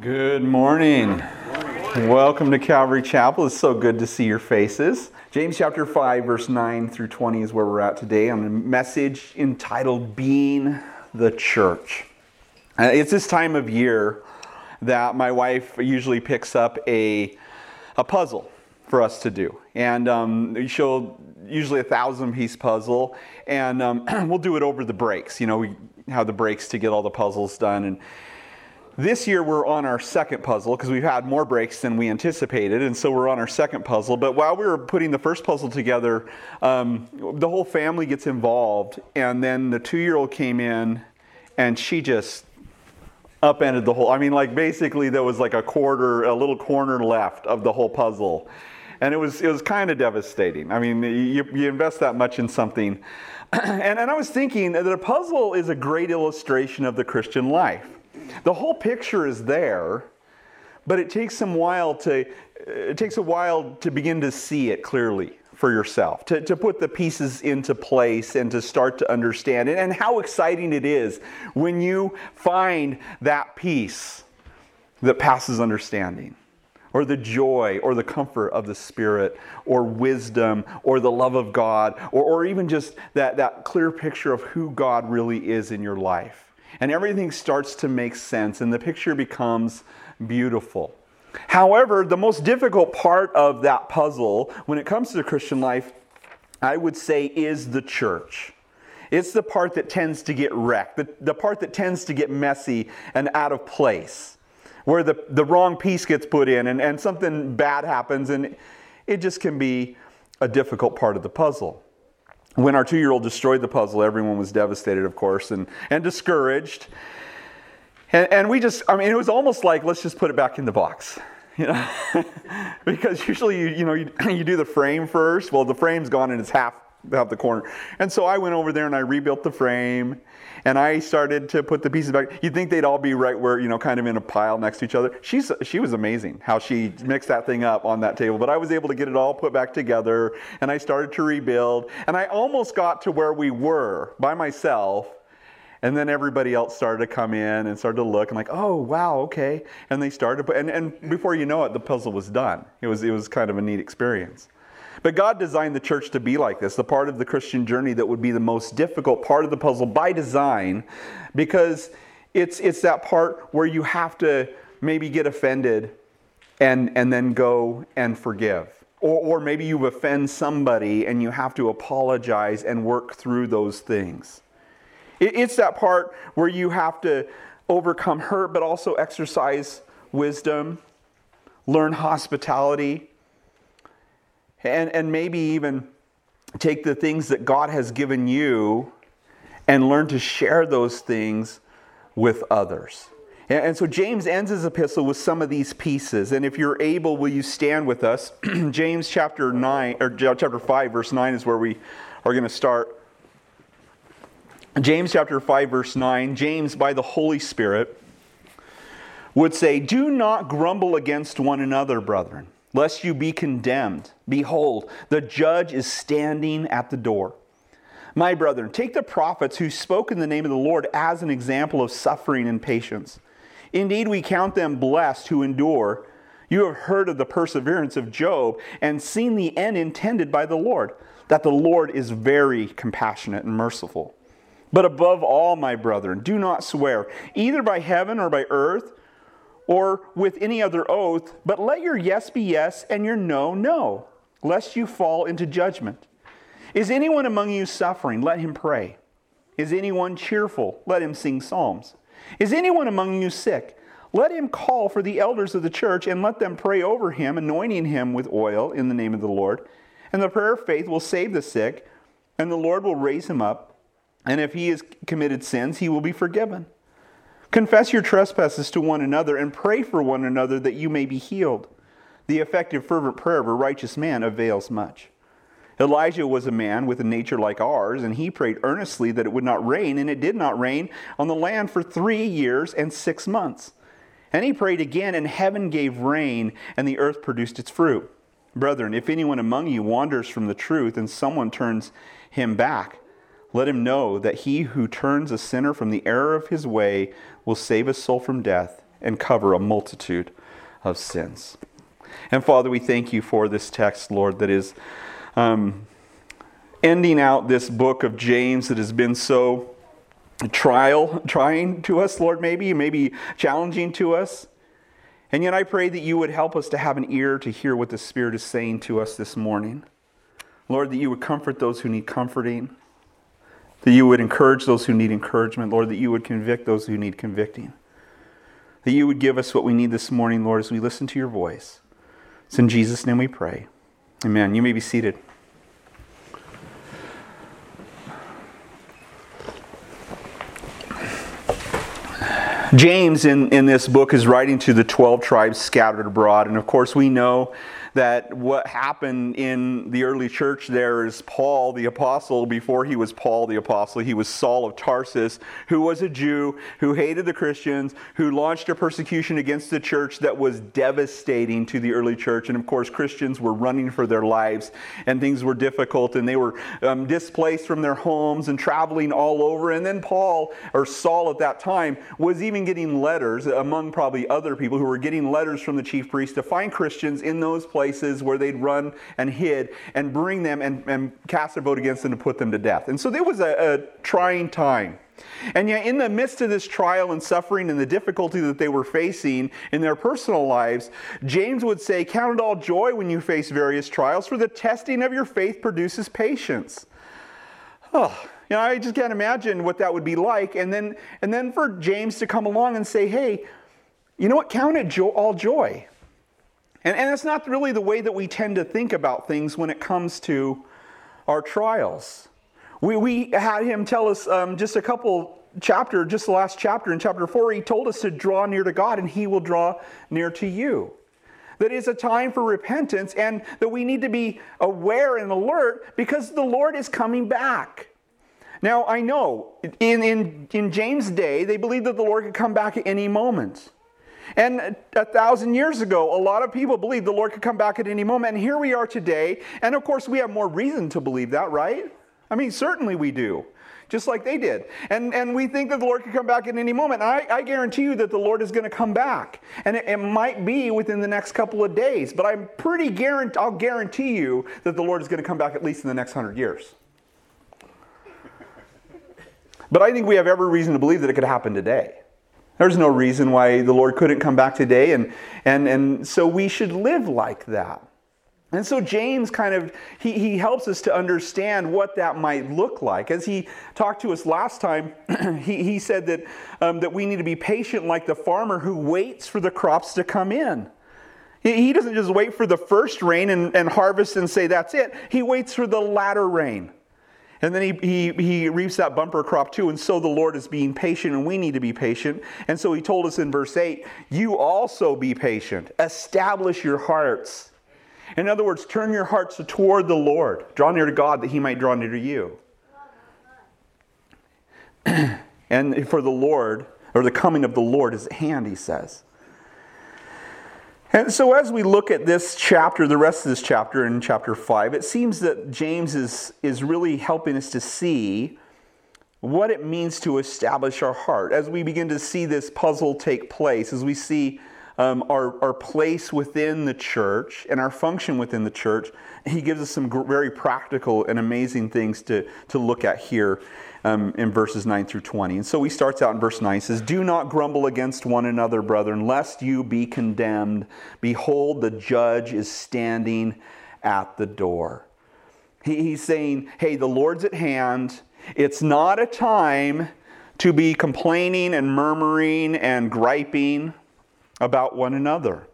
Good morning. Welcome to Calvary Chapel. It's so good to see your faces. James chapter 5, verse 9 through 20 is where we're at today on a message entitled Being the Church. Uh, it's this time of year that my wife usually picks up a, a puzzle for us to do. And um, she'll usually a thousand piece puzzle, and um, we'll do it over the breaks. You know, we have the breaks to get all the puzzles done. And this year we're on our second puzzle because we've had more breaks than we anticipated, and so we're on our second puzzle. But while we were putting the first puzzle together, um, the whole family gets involved, and then the two year old came in and she just upended the whole. I mean, like basically there was like a quarter, a little corner left of the whole puzzle. And it was, it was kind of devastating. I mean, you, you invest that much in something. and, and I was thinking that a puzzle is a great illustration of the Christian life the whole picture is there, but it takes some while to it takes a while to begin to see it clearly for yourself, to, to put the pieces into place and to start to understand it. And how exciting it is when you find that peace that passes understanding, or the joy, or the comfort of the Spirit, or wisdom, or the love of God, or, or even just that, that clear picture of who God really is in your life and everything starts to make sense and the picture becomes beautiful. However, the most difficult part of that puzzle when it comes to the Christian life, I would say, is the church. It's the part that tends to get wrecked, the, the part that tends to get messy and out of place, where the, the wrong piece gets put in and, and something bad happens, and it just can be a difficult part of the puzzle when our two year old destroyed the puzzle, everyone was devastated, of course, and, and discouraged. And, and we just, I mean, it was almost like, let's just put it back in the box. You know, because usually you, you know you, you do the frame first. Well, the frame's gone and it's half half the corner. And so I went over there and I rebuilt the frame and I started to put the pieces back. You'd think they'd all be right where, you know, kind of in a pile next to each other. She's, she was amazing how she mixed that thing up on that table. But I was able to get it all put back together and I started to rebuild. And I almost got to where we were by myself. And then everybody else started to come in and started to look and like, oh wow, okay. And they started, and, and before you know it, the puzzle was done. It was, it was kind of a neat experience. But God designed the church to be like this, the part of the Christian journey that would be the most difficult part of the puzzle by design, because it's, it's that part where you have to maybe get offended and, and then go and forgive. Or, or maybe you offend somebody and you have to apologize and work through those things. It, it's that part where you have to overcome hurt, but also exercise wisdom, learn hospitality, and, and maybe even take the things that God has given you and learn to share those things with others. And, and so James ends his epistle with some of these pieces. And if you're able, will you stand with us? James chapter 9 or chapter 5 verse 9 is where we are going to start. James chapter 5 verse 9, James by the Holy Spirit would say, "Do not grumble against one another, brethren." Lest you be condemned. Behold, the judge is standing at the door. My brethren, take the prophets who spoke in the name of the Lord as an example of suffering and patience. Indeed, we count them blessed who endure. You have heard of the perseverance of Job and seen the end intended by the Lord, that the Lord is very compassionate and merciful. But above all, my brethren, do not swear, either by heaven or by earth or with any other oath, but let your yes be yes and your no, no, lest you fall into judgment. Is anyone among you suffering? Let him pray. Is anyone cheerful? Let him sing psalms. Is anyone among you sick? Let him call for the elders of the church and let them pray over him, anointing him with oil in the name of the Lord. And the prayer of faith will save the sick, and the Lord will raise him up. And if he has committed sins, he will be forgiven. Confess your trespasses to one another and pray for one another that you may be healed. The effective, fervent prayer of a righteous man avails much. Elijah was a man with a nature like ours, and he prayed earnestly that it would not rain, and it did not rain on the land for three years and six months. And he prayed again, and heaven gave rain, and the earth produced its fruit. Brethren, if anyone among you wanders from the truth, and someone turns him back, let him know that he who turns a sinner from the error of his way will save his soul from death and cover a multitude of sins. And Father, we thank you for this text, Lord, that is um, ending out this book of James that has been so trial, trying to us, Lord, maybe, maybe challenging to us. And yet I pray that you would help us to have an ear to hear what the Spirit is saying to us this morning. Lord, that you would comfort those who need comforting, that you would encourage those who need encouragement, Lord, that you would convict those who need convicting, that you would give us what we need this morning, Lord, as we listen to your voice. It's in Jesus' name we pray. Amen. You may be seated. James, in, in this book, is writing to the 12 tribes scattered abroad. And of course, we know that what happened in the early church there is Paul the apostle, before he was Paul the apostle, he was Saul of Tarsus, who was a Jew, who hated the Christians, who launched a persecution against the church that was devastating to the early church. And of course, Christians were running for their lives, and things were difficult, and they were um, displaced from their homes and traveling all over. And then Paul, or Saul at that time, was even getting letters, among probably other people who were getting letters from the chief priest to find Christians in those places places where they'd run and hid and bring them and, and cast their vote against them to put them to death. And so there was a, a trying time. And yet, in the midst of this trial and suffering and the difficulty that they were facing in their personal lives, James would say, Count it all joy when you face various trials, for the testing of your faith produces patience. Oh, you know, I just can't imagine what that would be like. And then, and then for James to come along and say, Hey, you know what? Count it jo- all joy. And, and that's not really the way that we tend to think about things when it comes to our trials. We, we had him tell us um, just a couple chapter, just the last chapter in chapter four, he told us to draw near to God and he will draw near to you. That is a time for repentance and that we need to be aware and alert because the Lord is coming back. Now, I know in, in, in James' day, they believed that the Lord could come back at any moment. And a thousand years ago, a lot of people believed the Lord could come back at any moment. And here we are today. And of course, we have more reason to believe that, right? I mean, certainly we do. Just like they did. And, and we think that the Lord could come back at any moment. I, I guarantee you that the Lord is going to come back. And it, it, might be within the next couple of days. But I'm pretty guarantee, I'll guarantee you that the Lord is going to come back at least in the next hundred years. But I think we have every reason to believe that it could happen today. There's no reason why the Lord couldn't come back today, and, and, and so we should live like that. And so James kind of he, he helps us to understand what that might look like. As he talked to us last time, he, he said that, um, that we need to be patient like the farmer who waits for the crops to come in. He, he doesn't just wait for the first rain and, and harvest and say that's it. He waits for the latter rain. And then he, he, he reaps that bumper crop too. And so the Lord is being patient, and we need to be patient. And so he told us in verse 8, You also be patient. Establish your hearts. In other words, turn your hearts toward the Lord. Draw near to God that he might draw near to you. and for the Lord, or the coming of the Lord is at hand, he says. And so, as we look at this chapter, the rest of this chapter in chapter 5, it seems that James is, is really helping us to see what it means to establish our heart. As we begin to see this puzzle take place, as we see um, our, our place within the church and our function within the church, he gives us some very practical and amazing things to, to look at here um, in verses 9 through 20. And so he starts out in verse 9 says, Do not grumble against one another, brethren, lest you be condemned. Behold, the judge is standing at the door. He, he's saying, Hey, the Lord's at hand. It's not a time to be complaining and murmuring and griping about one another.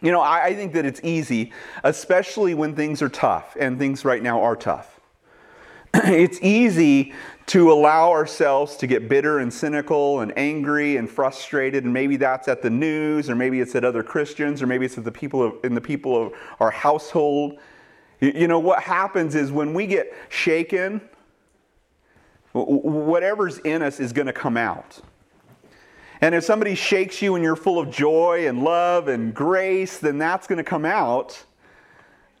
You know, I, I think that it's easy, especially when things are tough, and things right now are tough. it's easy to allow ourselves to get bitter and cynical and angry and frustrated and maybe that's at the news or maybe it's at other christians or maybe it's at the people of, in the people of our household. You know what happens is when we get shaken whatever's in us is going to come out. And if somebody shakes you and you're full of joy and love and grace then that's going to come out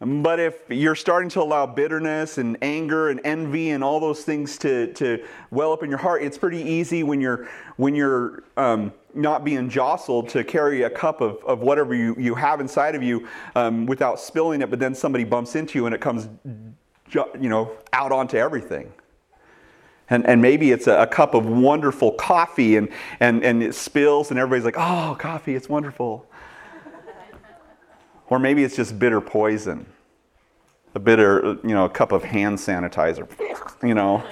but if you're starting to allow bitterness and anger and envy and all those things to, to well up in your heart, it's pretty easy when you're when you're um, not being jostled to carry a cup of, of whatever you, you have inside of you um, without spilling it, but then somebody bumps into you and it comes, you know, out onto everything. And, and maybe it's a, a cup of wonderful coffee and, and, and it spills and everybody's like, oh, coffee, it's wonderful. Or maybe it's just bitter poison. A bitter, you know, a cup of hand sanitizer. You know,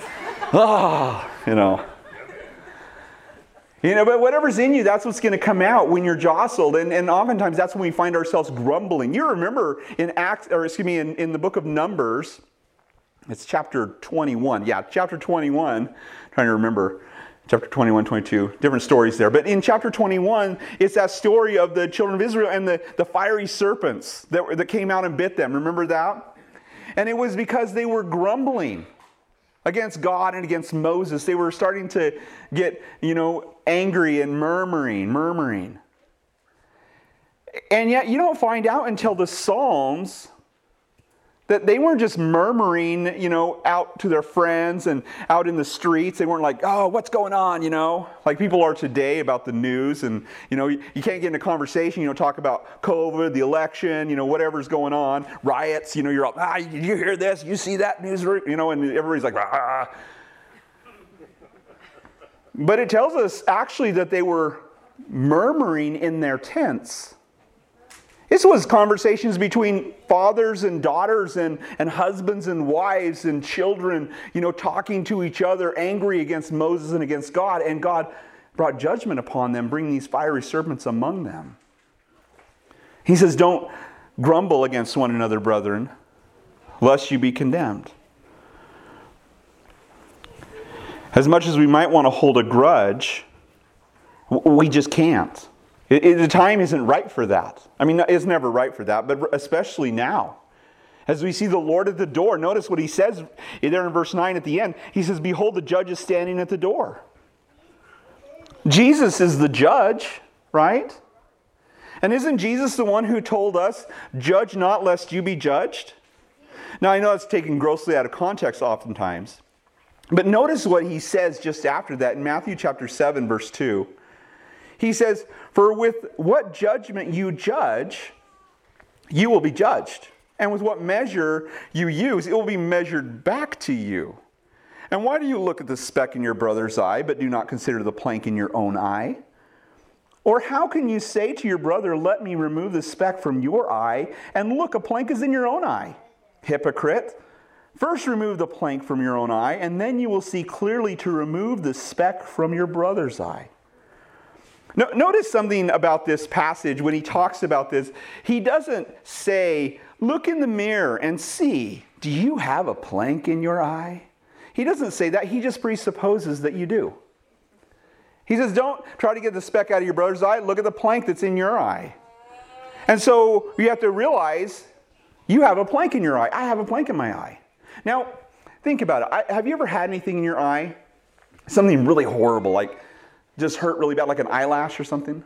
ah, you know. You know, but whatever's in you, that's what's going to come out when you're jostled. And, and oftentimes that's when we find ourselves grumbling. You remember in Acts, or excuse me, in, in the book of Numbers, it's chapter 21. Yeah, chapter 21. I'm trying to remember. Chapter 21, 22, different stories there. But in chapter 21, it's that story of the children of Israel and the, the fiery serpents that, that came out and bit them. Remember that? And it was because they were grumbling against God and against Moses. They were starting to get, you know, angry and murmuring, murmuring. And yet you don't find out until the Psalms that they weren't just murmuring, you know, out to their friends and out in the streets. They weren't like, oh, what's going on, you know, like people are today about the news. And, you know, you, you can't get in a conversation, you know, talk about COVID, the election, you know, whatever's going on, riots, you know, you're all, ah, you hear this, you see that news, you know, and everybody's like, ah. But it tells us actually that they were murmuring in their tents. This was conversations between fathers and daughters and, and husbands and wives and children, you know, talking to each other, angry against Moses and against God. And God brought judgment upon them, bringing these fiery serpents among them. He says, Don't grumble against one another, brethren, lest you be condemned. As much as we might want to hold a grudge, we just can't. It, it, the time isn't right for that. I mean, it's never right for that, but especially now. As we see the Lord at the door, notice what he says there in verse 9 at the end. He says, Behold, the judge is standing at the door. Jesus is the judge, right? And isn't Jesus the one who told us, Judge not lest you be judged? Now, I know it's taken grossly out of context oftentimes, but notice what he says just after that in Matthew chapter 7, verse 2. He says, For with what judgment you judge, you will be judged. And with what measure you use, it will be measured back to you. And why do you look at the speck in your brother's eye, but do not consider the plank in your own eye? Or how can you say to your brother, Let me remove the speck from your eye, and look, a plank is in your own eye? Hypocrite. First remove the plank from your own eye, and then you will see clearly to remove the speck from your brother's eye. No, notice something about this passage when he talks about this. He doesn't say, Look in the mirror and see, do you have a plank in your eye? He doesn't say that. He just presupposes that you do. He says, Don't try to get the speck out of your brother's eye. Look at the plank that's in your eye. And so you have to realize you have a plank in your eye. I have a plank in my eye. Now, think about it. I, have you ever had anything in your eye? Something really horrible, like just hurt really bad, like an eyelash or something.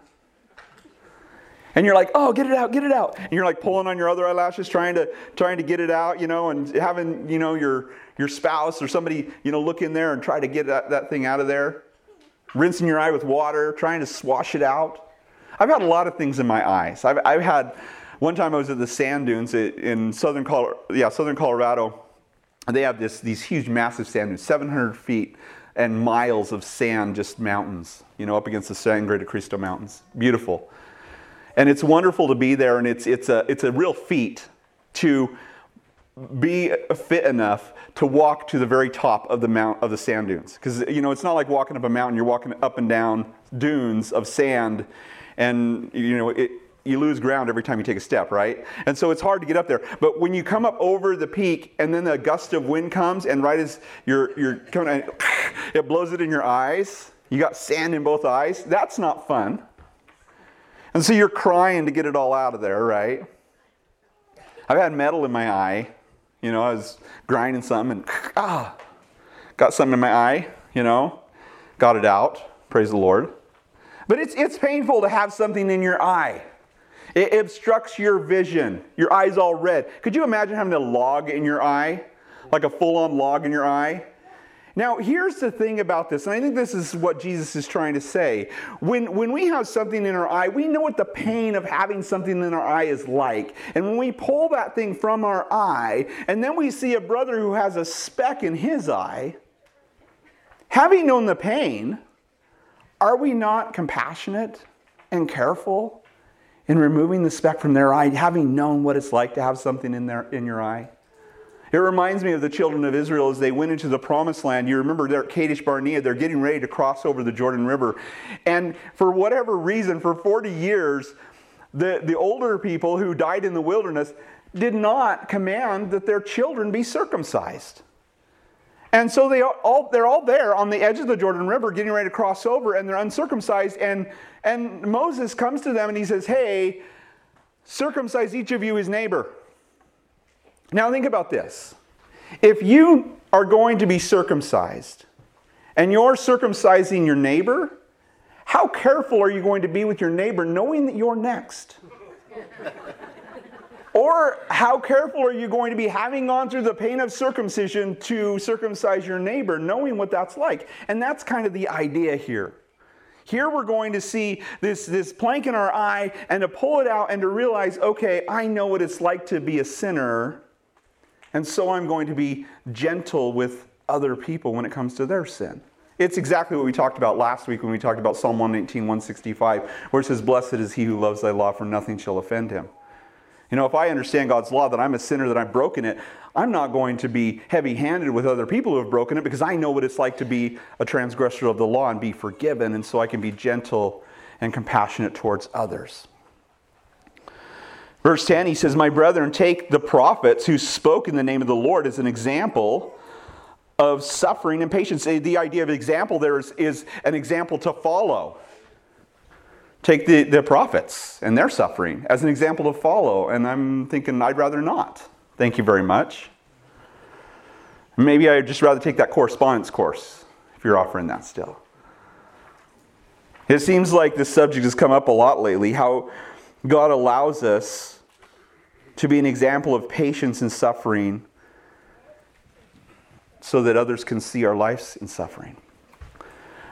And you're like, oh, get it out, get it out. And you're like pulling on your other eyelashes, trying to trying to get it out, you know, and having, you know, your your spouse or somebody, you know, look in there and try to get that, that thing out of there. Rinsing your eye with water, trying to swash it out. I've had a lot of things in my eyes. I've, I've had one time I was at the sand dunes in southern Colorado, yeah, southern Colorado. They have this these huge, massive sand dunes, 700 feet and miles of sand, just mountains, you know, up against the Sangre de Cristo Mountains. Beautiful. And it's wonderful to be there, and it's, it's, a, it's a real feat to be fit enough to walk to the very top of the mount of the sand dunes because you know it's not like walking up a mountain you're walking up and down dunes of sand and you know it, you lose ground every time you take a step, right? And so it's hard to get up there. But when you come up over the peak and then the gust of wind comes and right as you're, you're coming, it blows it in your eyes. You got sand in both eyes. That's not fun. And so you're crying to get it all out of there, right? I've had metal in my eye. You know, I was grinding something and ah, got something in my eye, you know, got it out. Praise the Lord. But it's, it's painful to have something in your eye. It obstructs your vision. Your eye's all red. Could you imagine having a log in your eye? Like a full on log in your eye? Now, here's the thing about this, and I think this is what Jesus is trying to say. When, when we have something in our eye, we know what the pain of having something in our eye is like. And when we pull that thing from our eye, and then we see a brother who has a speck in his eye, having known the pain, are we not compassionate and careful in removing the speck from their eye, having known what it's like to have something in, their, in your eye? It reminds me of the children of Israel as they went into the promised land. You remember they're at Kadesh Barnea, they're getting ready to cross over the Jordan River. And for whatever reason, for 40 years, the, the older people who died in the wilderness did not command that their children be circumcised. And so they all, they're all there on the edge of the Jordan River getting ready to cross over, and they're uncircumcised. And, and Moses comes to them and he says, Hey, circumcise each of you his neighbor. Now, think about this. If you are going to be circumcised and you're circumcising your neighbor, how careful are you going to be with your neighbor knowing that you're next? Or how careful are you going to be having gone through the pain of circumcision to circumcise your neighbor, knowing what that's like? And that's kind of the idea here. Here we're going to see this, this plank in our eye and to pull it out and to realize, okay, I know what it's like to be a sinner and so I'm going to be gentle with other people when it comes to their sin. It's exactly what we talked about last week when we talked about Psalm 119, 165, where it says, Blessed is he who loves thy law, for nothing shall offend him. You know, if I understand God's law, that I'm a sinner, that I've broken it, I'm not going to be heavy handed with other people who have broken it because I know what it's like to be a transgressor of the law and be forgiven, and so I can be gentle and compassionate towards others. Verse 10, he says, My brethren, take the prophets who spoke in the name of the Lord as an example of suffering and patience. The idea of example there is, is an example to follow. Take the, the prophets and their suffering as an example to follow. And I'm thinking, I'd rather not. Thank you very much. Maybe I'd just rather take that correspondence course if you're offering that still. It seems like this subject has come up a lot lately how God allows us to be an example of patience and suffering so that others can see our lives in suffering.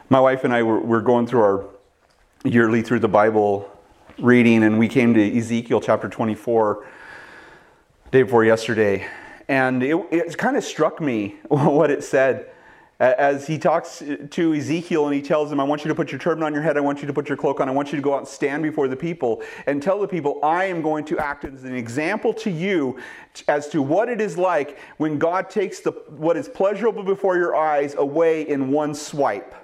My wife and I were, were going through our yearly through the Bible reading, and we came to Ezekiel chapter 24 day before yesterday. And it, it kind of struck me what it said as he talks to Ezekiel and he tells him, I want you to put your turban on your head, I want you to put your cloak on, I want you to go out and stand before the people and tell the people, I am going to act as an example to you as to what it is like when God takes the, what is pleasurable before your eyes away in one swipe.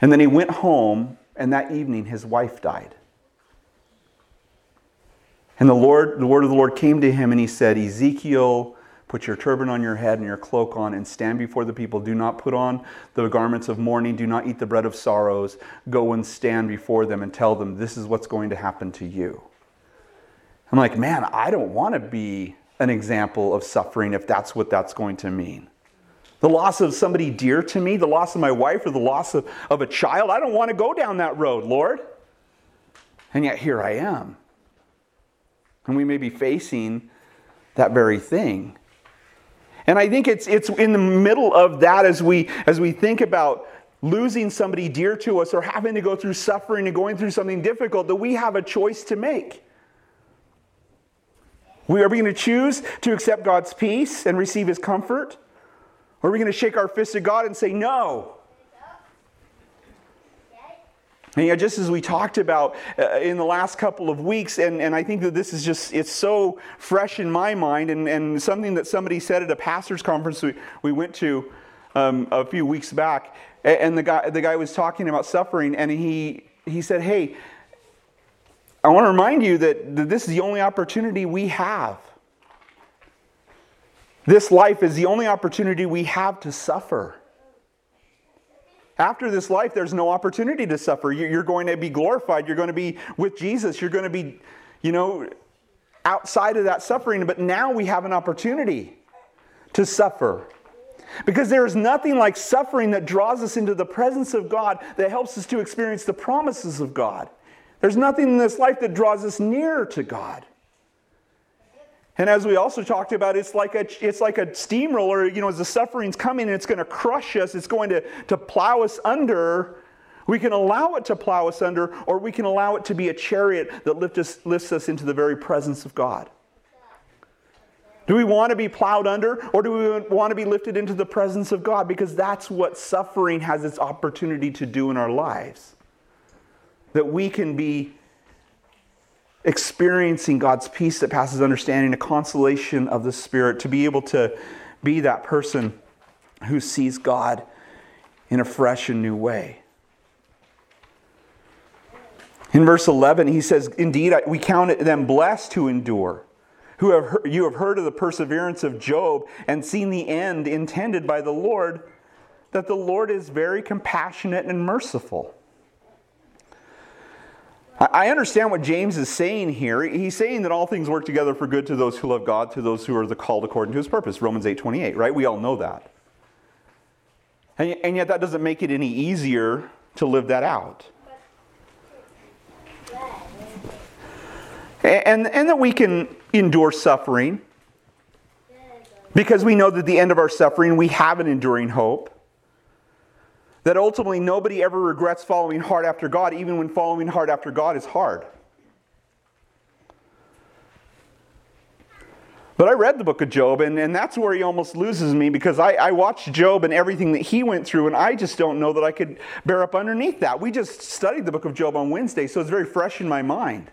And then he went home, and that evening his wife died. And the Lord, the word of the Lord came to him and he said, Ezekiel, Put your turban on your head and your cloak on and stand before the people. Do not put on the garments of mourning. Do not eat the bread of sorrows. Go and stand before them and tell them, This is what's going to happen to you. I'm like, man, I don't want to be an example of suffering if that's what that's going to mean. The loss of somebody dear to me, the loss of my wife, or the loss of, of a child, I don't want to go down that road, Lord. And yet here I am. And we may be facing that very thing. And I think it's, it's in the middle of that as we, as we think about losing somebody dear to us or having to go through suffering and going through something difficult that we have a choice to make. We are going to choose to accept God's peace and receive his comfort? Or are we going to shake our fist at God and say, no, and just as we talked about uh, in the last couple of weeks, and, and I think that this is just, it's so fresh in my mind, and, and something that somebody said at a pastor's conference we, we went to um, a few weeks back, and the guy, the guy was talking about suffering, and he, he said, Hey, I want to remind you that, that this is the only opportunity we have. This life is the only opportunity we have to suffer. After this life, there's no opportunity to suffer. You're going to be glorified. You're going to be with Jesus. You're going to be, you know, outside of that suffering. But now we have an opportunity to suffer. Because there is nothing like suffering that draws us into the presence of God that helps us to experience the promises of God. There's nothing in this life that draws us nearer to God. And as we also talked about, it's like a, it's like a steamroller, you know, as the suffering's coming, and it's going to crush us, it's going to, to plow us under. We can allow it to plow us under, or we can allow it to be a chariot that lift us, lifts us into the very presence of God. Do we want to be plowed under, or do we want to be lifted into the presence of God? Because that's what suffering has its opportunity to do in our lives. That we can be experiencing God's peace that passes understanding, a consolation of the Spirit, to be able to be that person who sees God in a fresh and new way. In verse 11, he says, Indeed, we count them blessed who endure who have heard, you have heard of the perseverance of Job and seen the end intended by the Lord, that the Lord is very compassionate and merciful. I understand what James is saying here. He's saying that all things work together for good to those who love God, to those who are the called according to his purpose. Romans 8 28, right? We all know that. And yet that doesn't make it any easier to live that out. And, and that we can endure suffering because we know that at the end of our suffering we have an enduring hope. That ultimately nobody ever regrets following hard after God, even when following hard after God is hard. But I read the book of Job, and, and that's where he almost loses me because I, I watched Job and everything that he went through, and I just don't know that I could bear up underneath that. We just studied the book of Job on Wednesday, so it's very fresh in my mind.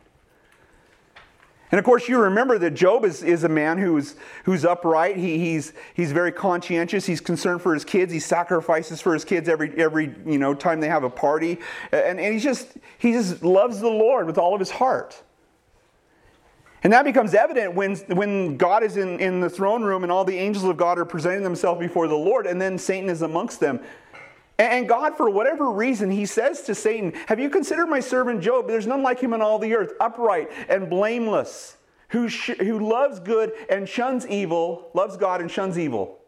And of course, you remember that Job is, is a man who's, who's upright. He, he's, he's very conscientious. He's concerned for his kids. He sacrifices for his kids every, every you know, time they have a party. And, and he, just, he just loves the Lord with all of his heart. And that becomes evident when, when God is in, in the throne room and all the angels of God are presenting themselves before the Lord, and then Satan is amongst them. And God, for whatever reason, he says to Satan, Have you considered my servant Job? There's none like him in all the earth, upright and blameless, who, sh- who loves good and shuns evil, loves God and shuns evil.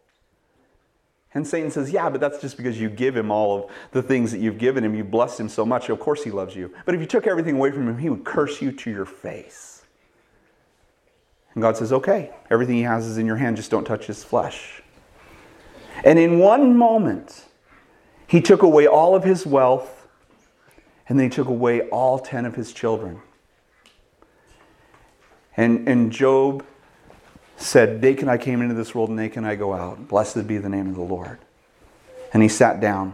And Satan says, Yeah, but that's just because you give him all of the things that you've given him. You've blessed him so much. Of course, he loves you. But if you took everything away from him, he would curse you to your face. And God says, Okay, everything he has is in your hand. Just don't touch his flesh. And in one moment, he took away all of his wealth, and then he took away all 10 of his children. And, and Job said, Naked I came into this world, and naked I go out. Blessed be the name of the Lord. And he sat down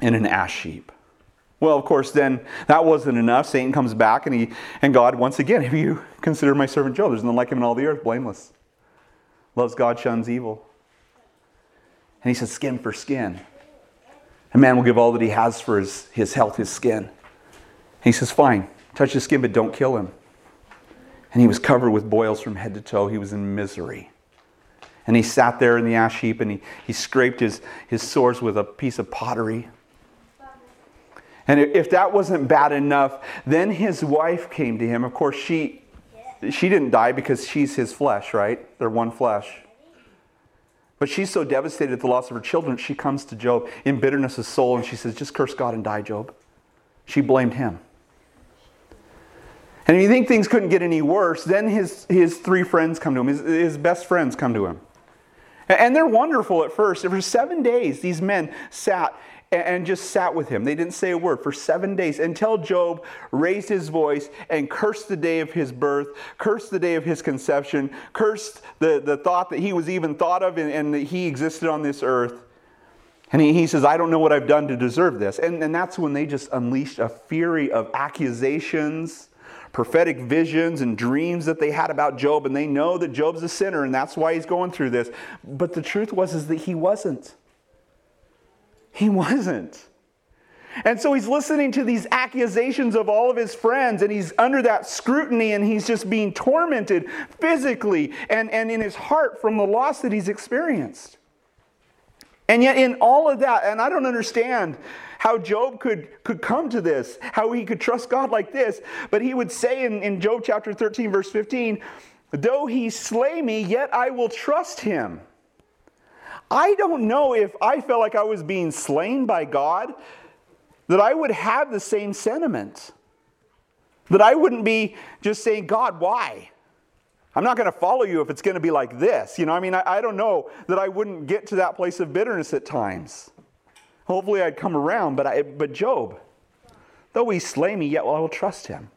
in an ash heap. Well, of course, then that wasn't enough. Satan comes back, and, he, and God, once again, have you considered my servant Job? There's none like him in all the earth, blameless. Loves God, shuns evil. And he says, Skin for skin. A man will give all that he has for his, his health, his skin. And he says, Fine, touch his skin, but don't kill him. And he was covered with boils from head to toe. He was in misery. And he sat there in the ash heap and he, he scraped his, his sores with a piece of pottery. And if that wasn't bad enough, then his wife came to him. Of course, she, she didn't die because she's his flesh, right? They're one flesh. But she's so devastated at the loss of her children, she comes to Job in bitterness of soul and she says, Just curse God and die, Job. She blamed him. And if you think things couldn't get any worse, then his, his three friends come to him, his, his best friends come to him. And they're wonderful at first. For seven days, these men sat and just sat with him. They didn't say a word for seven days until Job raised his voice and cursed the day of his birth, cursed the day of his conception, cursed the, the thought that he was even thought of and, and that he existed on this earth. And he, he says, I don't know what I've done to deserve this. And, and that's when they just unleashed a fury of accusations, prophetic visions, and dreams that they had about Job. And they know that Job's a sinner and that's why he's going through this. But the truth was is that he wasn't. He wasn't. And so he's listening to these accusations of all of his friends, and he's under that scrutiny, and he's just being tormented physically and, and in his heart from the loss that he's experienced. And yet, in all of that, and I don't understand how Job could, could come to this, how he could trust God like this, but he would say in, in Job chapter 13, verse 15, Though he slay me, yet I will trust him. I don't know if I felt like I was being slain by God, that I would have the same sentiment. That I wouldn't be just saying, God, why? I'm not going to follow you if it's going to be like this. You know, I mean, I, I don't know that I wouldn't get to that place of bitterness at times. Hopefully I'd come around, but, I, but Job, though he slay me, yet I will trust him.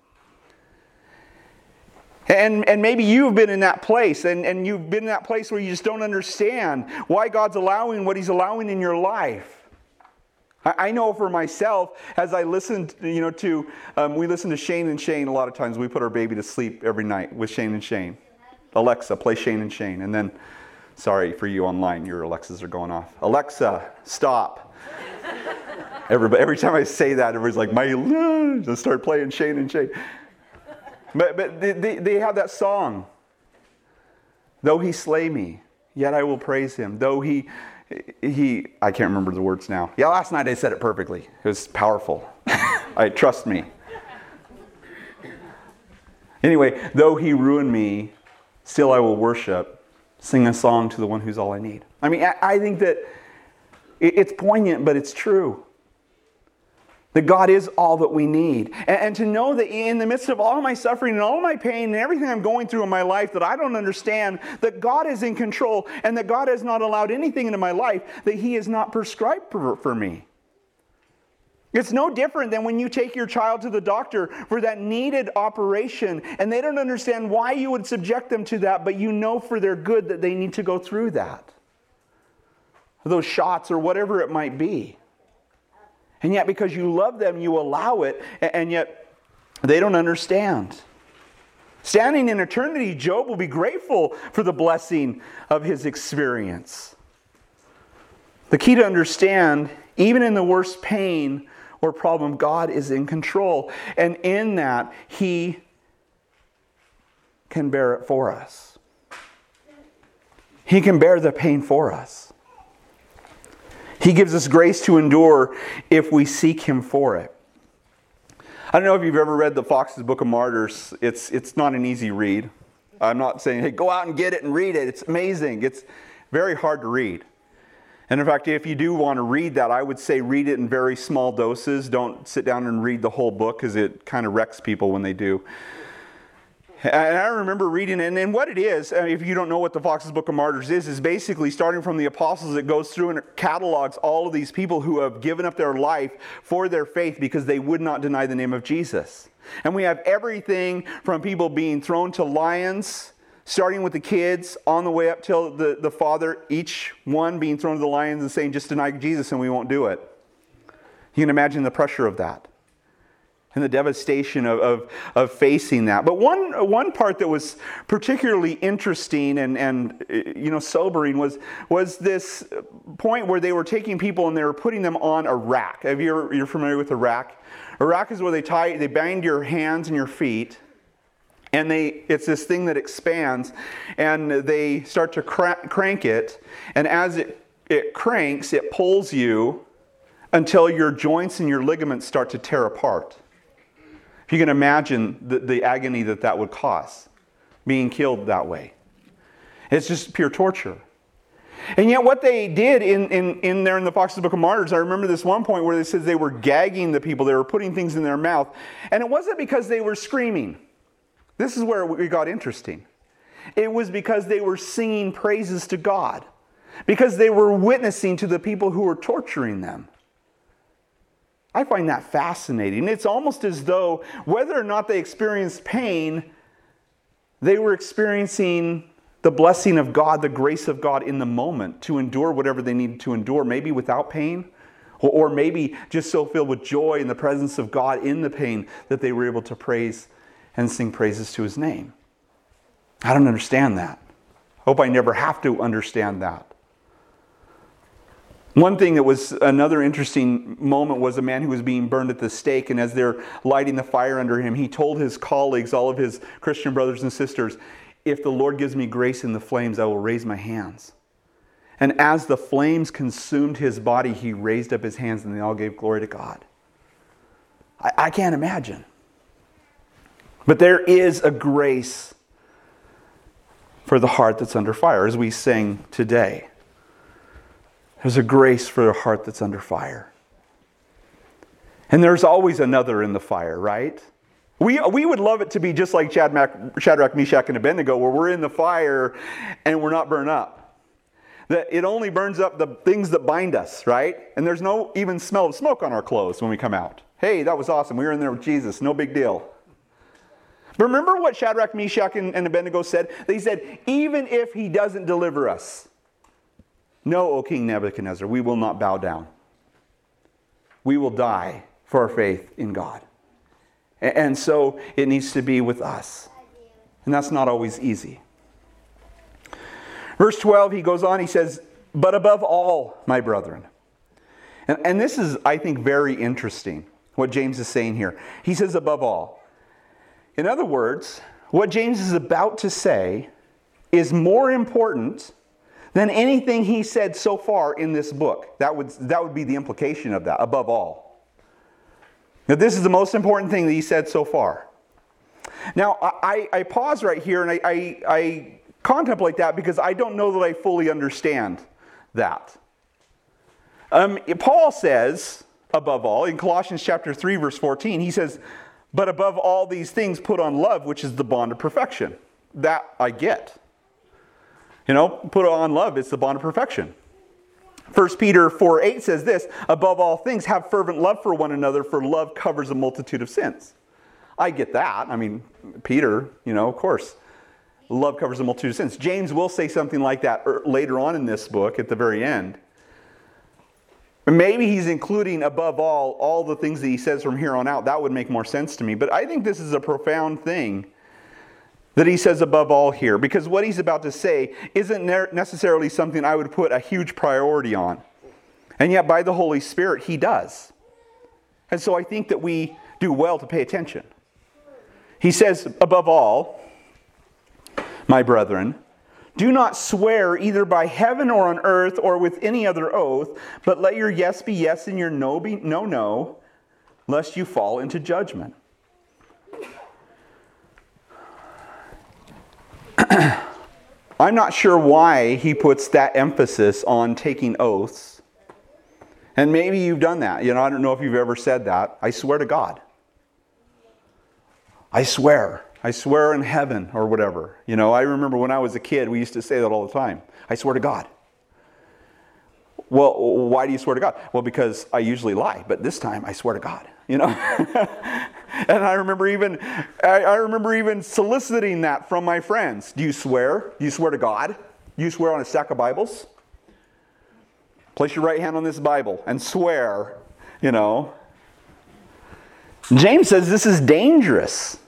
And, and maybe you've been in that place, and, and you've been in that place where you just don't understand why God's allowing what He's allowing in your life. I, I know for myself, as I listened, you know, to, um, we listen to Shane and Shane a lot of times. We put our baby to sleep every night with Shane and Shane. Alexa, play Shane and Shane. And then, sorry for you online, your Alexas are going off. Alexa, stop. Everybody, every time I say that, everybody's like, my, just start playing Shane and Shane. But, but they, they have that song. Though he slay me, yet I will praise him. Though he, he, I can't remember the words now. Yeah, last night I said it perfectly. It was powerful. I trust me. Anyway, though he ruin me, still I will worship, sing a song to the one who's all I need. I mean, I, I think that it's poignant, but it's true. That God is all that we need. And, and, to know that in the midst of all my suffering and all my pain and everything I'm going through in my life that I don't understand, that God is in control and that God has not allowed anything into my life that He has not prescribed for, for me. It's no different than when you take your child to the doctor for that needed operation and they don't understand why you would subject them to that, but you know for their good that they need to go through that. Those shots or whatever it might be. And yet, because you love them, you allow it, and yet they don't understand. Standing in eternity, Job will be grateful for the blessing of his experience. The key to understand, even in the worst pain, or problem, God is in control. And in that, He can bear it for us. He can bear the pain for us. He gives us grace to endure if we seek Him for it. I don't know if you've ever read the Foxe's Book of Martyrs. It's, it's not an easy read. I'm not saying, hey, go out and get it and read it. It's amazing. It's very hard to read. And in fact, if you do want to read that, I would say read it in very small doses. Don't sit down and read the whole book because it kind of wrecks people when they do. And I remember reading it, and what it is, uh, if you don't know what the Foxe's Book of Martyrs is, is basically starting from the apostles, it goes through and catalogs all of these people who have given up their life for their faith because they would not deny the name of Jesus. And we have everything from people being thrown to lions starting with the kids on the way up till the, the father, each one being thrown to the lions and saying, just deny Jesus and we won't do it. You can imagine the pressure of that and the devastation of, of, of, facing that. But one, one part that was particularly interesting and, and uh, you know, sobering was, was this point where they were taking people and they were putting them on a rack. Have you ever, you're familiar with a rack? A rack is where they tie, they bind your hands and your feet and they it's this thing that expands and they start to crank it and as it, it cranks it pulls you until your joints and your ligaments start to tear apart if you can imagine the, the agony that that would cause being killed that way it's just pure torture and yet, what they did in, in, in there in the Foxe's Book of Martyrs, I remember this one point where they said they were gagging the people, they were putting things in their mouth. And it wasn't because they were screaming. This is where we got interesting. It was because they were singing praises to God, because they were witnessing to the people who were torturing them. I find that fascinating. It's almost as though, whether or not they experienced pain, they were experiencing the blessing of God, the grace of God in the moment to endure whatever they needed to endure, maybe without pain, or, maybe just so filled with joy in the presence of God in the pain that they were able to praise and sing praises to his name. I don't understand that. Hope I never have to understand that. One thing that was another interesting moment was a man who was being burned at the stake, and as they're lighting the fire under him, he told his colleagues, all of his Christian brothers and sisters, If the Lord gives me grace in the flames, I will raise my hands. And as the flames consumed his body, he raised up his hands and they all gave glory to God. I, I can't imagine. But there is a grace for the heart that's under fire, as we sing today. There's a grace for a heart that's under fire. And there's always another in the fire, right? We, we would love it to be just like Shadrach, Meshach, and Abednego, where we're in the fire and we're not burned up. That it only burns up the things that bind us, right? And there's no even smell of smoke on our clothes when we come out. Hey, that was awesome. We were in there with Jesus. No big deal. But remember what Shadrach, Meshach, and, and Abednego said? They said, even if he doesn't deliver us, no, O King Nebuchadnezzar, we will not bow down. We will die for our faith in God. And so it needs to be with us. And that's not always easy. Verse 12, he goes on, he says, But above all, my brethren. And, and this is, I think, very interesting what James is saying here. He says, Above all. In other words, what James is about to say is more important than anything he said so far in this book. That would, that would be the implication of that, above all. Now, this is the most important thing that he said so far. Now, I, I pause right here and I, I, I contemplate that because I don't know that I fully understand that. Um, Paul says, above all, in Colossians chapter 3, verse 14, he says, But above all these things, put on love, which is the bond of perfection. That I get. You know, put on love, it's the bond of perfection. 1 Peter 4 8 says this Above all things, have fervent love for one another, for love covers a multitude of sins. I get that. I mean, Peter, you know, of course, love covers a multitude of sins. James will say something like that er, later on in this book at the very end. Maybe he's including above all all the things that he says from here on out. That would make more sense to me. But I think this is a profound thing that he says above all here, because what he's about to say isn't necessarily something I would put a huge priority on. And yet, by the Holy Spirit, he does. And so I think that we do well to pay attention. He says, above all, my brethren, do not swear either by heaven or on earth or with any other oath, but let your yes be yes and your no be no, no, lest you fall into judgment. I'm not sure why he puts that emphasis on taking oaths. And maybe you've done that. You know, I don't know if you've ever said that. I swear to God. I swear. I swear in heaven or whatever. You know, I remember when I was a kid, we used to say that all the time. I swear to God. Well, why do you swear to God? Well, because I usually lie, but this time I swear to God. You know? and I remember even I, I, remember even soliciting that from my friends. Do you swear? Do you swear to God? Do you swear on a stack of Bibles? Place your right hand on this Bible and swear, you know. James says this is dangerous.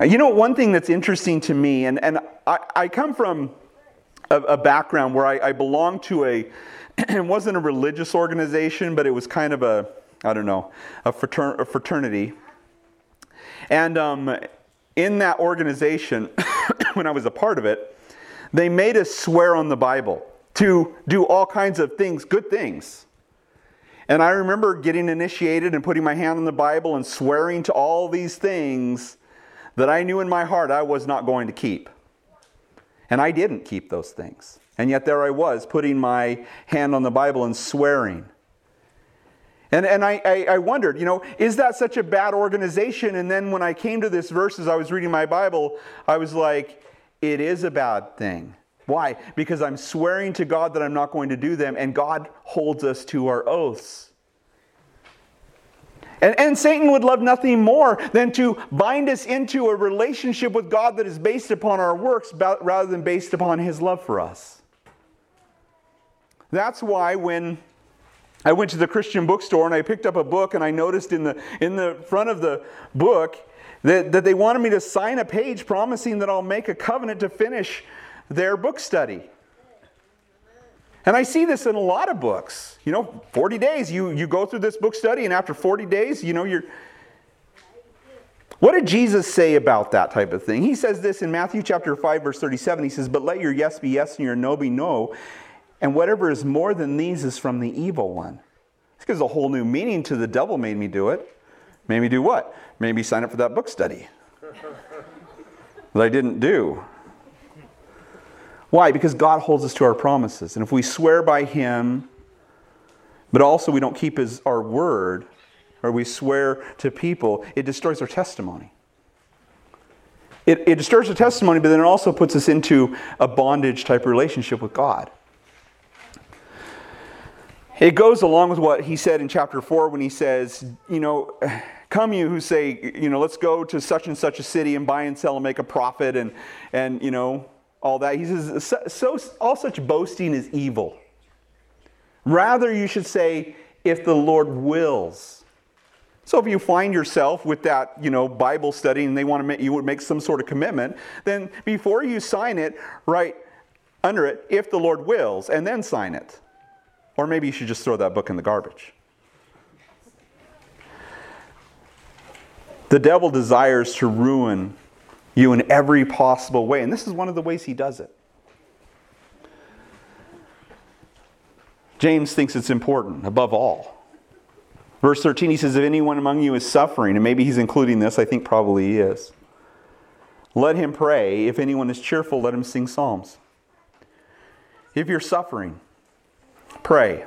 You know, one thing that's interesting to me, and, and I, I come from a, a background where I, I belonged to a, it wasn't a religious organization, but it was kind of a, I don't know, a, fratern- a fraternity. And um, in that organization, when I was a part of it, they made us swear on the Bible to do all kinds of things, good things. And I remember getting initiated and putting my hand on the Bible and swearing to all these things that I knew in my heart I was not going to keep. And I didn't keep those things. And yet there I was, putting my hand on the Bible and swearing. And, and I, I, I, wondered, you know, is that such a bad organization? And then when I came to this verse as I was reading my Bible, I was like, it is a bad thing. Why? Because I'm swearing to God that I'm not going to do them, and God holds us to our oaths. And, and Satan would love nothing more than to bind us into a relationship with God that is based upon our works rather than based upon his love for us. That's why when I went to the Christian bookstore and I picked up a book and I noticed in the, in the front of the book that, that they wanted me to sign a page promising that I'll make a covenant to finish their book study. And I see this in a lot of books. You know, 40 days, you, you go through this book study, and after 40 days, you know, you're. What did Jesus say about that type of thing? He says this in Matthew chapter 5, verse 37. He says, But let your yes be yes and your no be no, and whatever is more than these is from the evil one. Gives a whole new meaning to the devil made me do it. Made me do what? Made me sign up for that book study. that I didn't do. Why? Because God holds us to our promises. And if we swear by Him, but also we don't keep his, our word, or we swear to people, it destroys our testimony. It, it disturbs our testimony, but then it also puts us into a bondage type relationship with God. It goes along with what he said in chapter 4 when he says, you know, come you who say, you know, let's go to such and such a city and buy and sell and make a profit and, and you know, all that. He says, so, so all such boasting is evil. Rather, you should say, if the Lord wills. So if you find yourself with that, you know, Bible study and they want to make you would make some sort of commitment, then before you sign it, write under it, if the Lord wills, and then sign it. Or maybe you should just throw that book in the garbage. The devil desires to ruin you in every possible way, and this is one of the ways he does it. James thinks it's important above all. Verse 13, he says, If anyone among you is suffering, and maybe he's including this, I think probably he is, let him pray. If anyone is cheerful, let him sing psalms. If you're suffering, pray.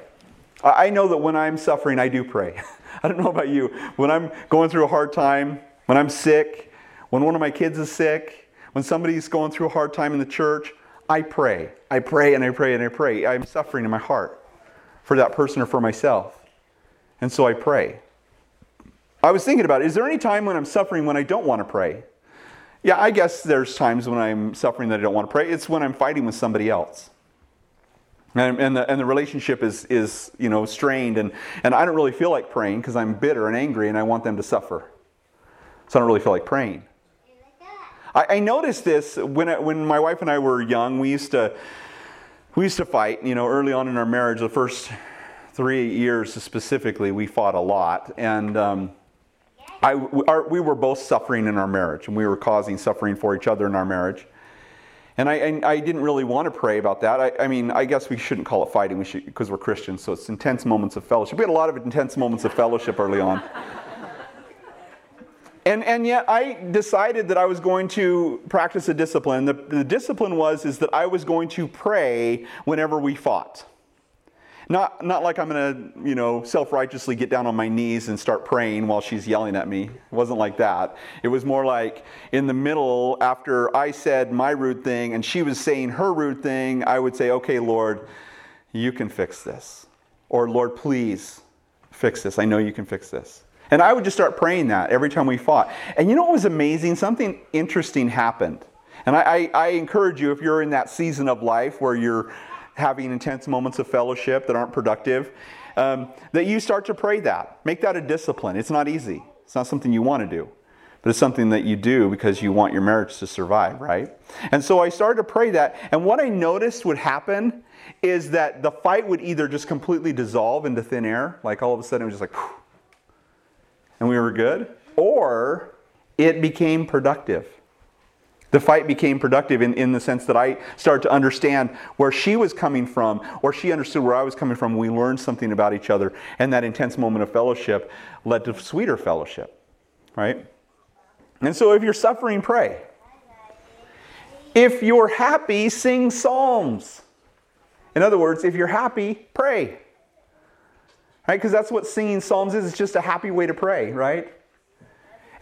I know that when I'm suffering, I do pray. I don't know about you. When I'm going through a hard time, when I'm sick, when one of my kids is sick, when somebody's going through a hard time in the church, I pray. I pray and I pray and I pray. I'm suffering in my heart for that person or for myself. And so I pray. I was thinking about it. Is there any time when I'm suffering when I don't want to pray? Yeah, I guess there's times when I'm suffering that I don't want to pray. It's when I'm fighting with somebody else. And, and, the, and the relationship is, is you know, strained, and, and I don't really feel like praying because I'm bitter and angry and I want them to suffer. So I don't really feel like praying. I, I noticed this when, I, when my wife and I were young. We used to, we used to fight, you know, early on in our marriage. The first three years specifically, we fought a lot. And um, I, our, we were both suffering in our marriage, and we were causing suffering for each other in our marriage. And I, and I didn't really want to pray about that. I, I, mean, I guess we shouldn't call it fighting because we're Christians, so it's intense moments of fellowship. We had a lot of intense moments of fellowship early on. and, and yet I decided that I was going to practice a discipline. The, the discipline was is that I was going to pray whenever we fought. Not, not like I'm going to, you know, self-righteously get down on my knees and start praying while she's yelling at me. It wasn't like that. It was more like in the middle, after I said my rude thing and she was saying her rude thing, I would say, okay, Lord, you can fix this. Or, Lord, please fix this. I know you can fix this. And I would just start praying that every time we fought. And you know what was amazing? Something interesting happened. And I, I, I, encourage you, if you're in that season of life where you're having intense moments of fellowship that aren't productive, um, that you start to pray that. Make that a discipline. It's not easy, it's not something you want to do, but it's something that you do because you want your marriage to survive, right? And so I started to pray that. And what I noticed would happen is that the fight would either just completely dissolve into thin air, like all of a sudden it was just like, and we were good, or it became productive. The fight became productive in, in the sense that I started to understand where she was coming from, or she understood where I was coming from. We learned something about each other, and that intense moment of fellowship led to sweeter fellowship, right? And so if you're suffering, pray. If you're happy, sing psalms. In other words, if you're happy, pray. Right? Because that's what singing psalms is. It's just a happy way to pray, right?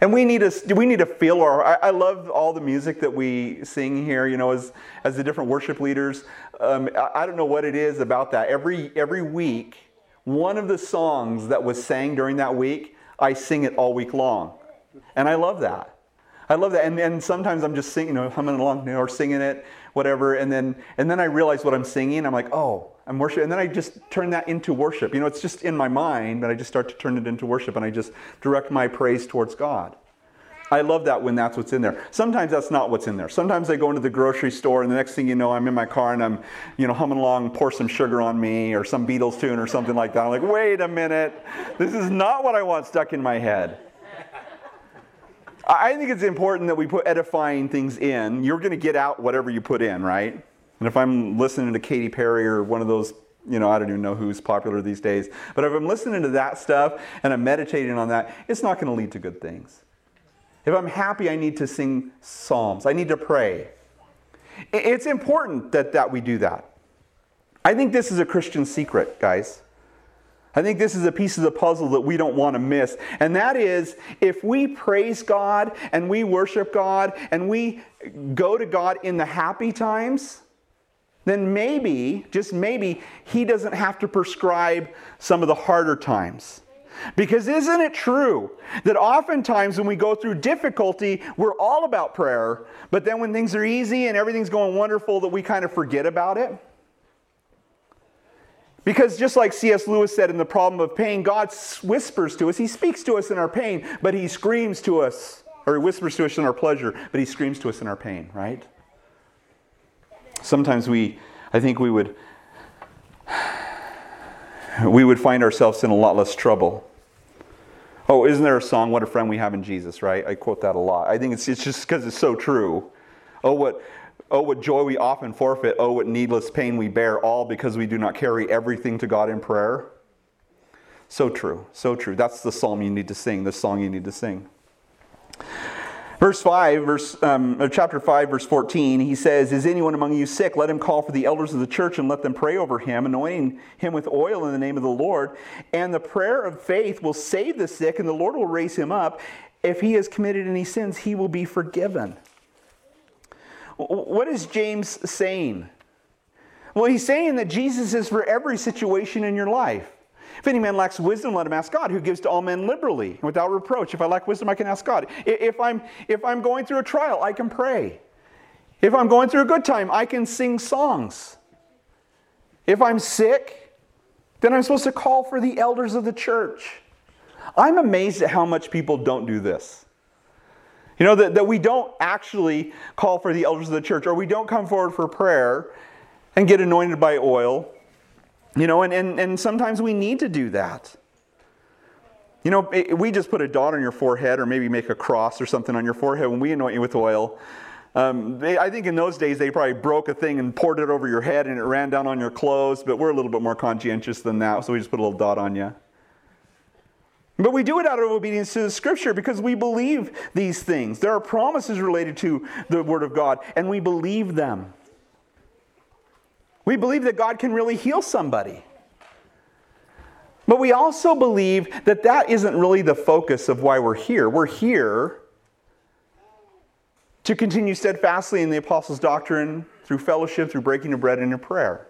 And we need to we need to feel our. I, I, love all the music that we sing here. You know, as as the different worship leaders. Um, I, I don't know what it is about that. Every every week, one of the songs that was sang during that week, I sing it all week long, and I love that. I love that. And, and sometimes I'm just singing, you know, humming along or singing it, whatever. And then and then I realize what I'm singing. I'm like, oh, I'm worship. And then I just turn that into worship. You know, it's just in my mind, but I just start to turn it into worship and I just direct my praise towards God. I love that when that's what's in there. Sometimes that's not what's in there. Sometimes I go into the grocery store and the next thing you know, I'm in my car and I'm, you know, humming along, pour some sugar on me or some Beatles tune or something like that. I'm like, wait a minute. This is not what I want stuck in my head. I think it's important that we put edifying things in. You're going to get out whatever you put in, right? And if I'm listening to Katy Perry or one of those, you know, I don't even know who's popular these days, but if I'm listening to that stuff and I'm meditating on that, it's not going to lead to good things. If I'm happy, I need to sing psalms. I need to pray. It's important that, that we do that. I think this is a Christian secret, guys. I think this is a piece of the puzzle that we don't want to miss. And that is if we praise God and we worship God and we go to God in the happy times, then maybe, just maybe, He doesn't have to prescribe some of the harder times. Because isn't it true that oftentimes when we go through difficulty, we're all about prayer, but then when things are easy and everything's going wonderful, that we kind of forget about it? Because just like C.S. Lewis said in The Problem of Pain, God whispers to us, He speaks to us in our pain, but He screams to us, or He whispers to us in our pleasure, but He screams to us in our pain, right? Sometimes we, I think we would, we would find ourselves in a lot less trouble. Oh, isn't there a song, What a Friend We Have in Jesus, right? I quote that a lot. I think it's, it's just because it's so true. Oh, what, Oh, what joy we often forfeit. Oh, what needless pain we bear, all because we do not carry everything to God in prayer. So true, so true. That's the psalm you need to sing, the song you need to sing. Verse 5, verse, um, chapter 5, verse 14, he says, Is anyone among you sick? Let him call for the elders of the church and let them pray over him, anointing him with oil in the name of the Lord. And the prayer of faith will save the sick, and the Lord will raise him up. If he has committed any sins, he will be forgiven. What is James saying? Well, he's saying that Jesus is for every situation in your life. If any man lacks wisdom, let him ask God, who gives to all men liberally, without reproach. If I lack wisdom, I can ask God. If I'm, if I'm going through a trial, I can pray. If I'm going through a good time, I can sing songs. If I'm sick, then I'm supposed to call for the elders of the church. I'm amazed at how much people don't do this. You know, that, that we don't actually call for the elders of the church, or we don't come forward for prayer and get anointed by oil. You know, and, and, and sometimes we need to do that. You know, we just put a dot on your forehead, or maybe make a cross or something on your forehead when we anoint you with oil. Um, they, I think in those days they probably broke a thing and poured it over your head and it ran down on your clothes, but we're a little bit more conscientious than that, so we just put a little dot on you. But we do it out of obedience to the scripture because we believe these things. There are promises related to the word of God, and we believe them. We believe that God can really heal somebody. But we also believe that that isn't really the focus of why we're here. We're here to continue steadfastly in the apostles' doctrine through fellowship, through breaking of bread, and in prayer.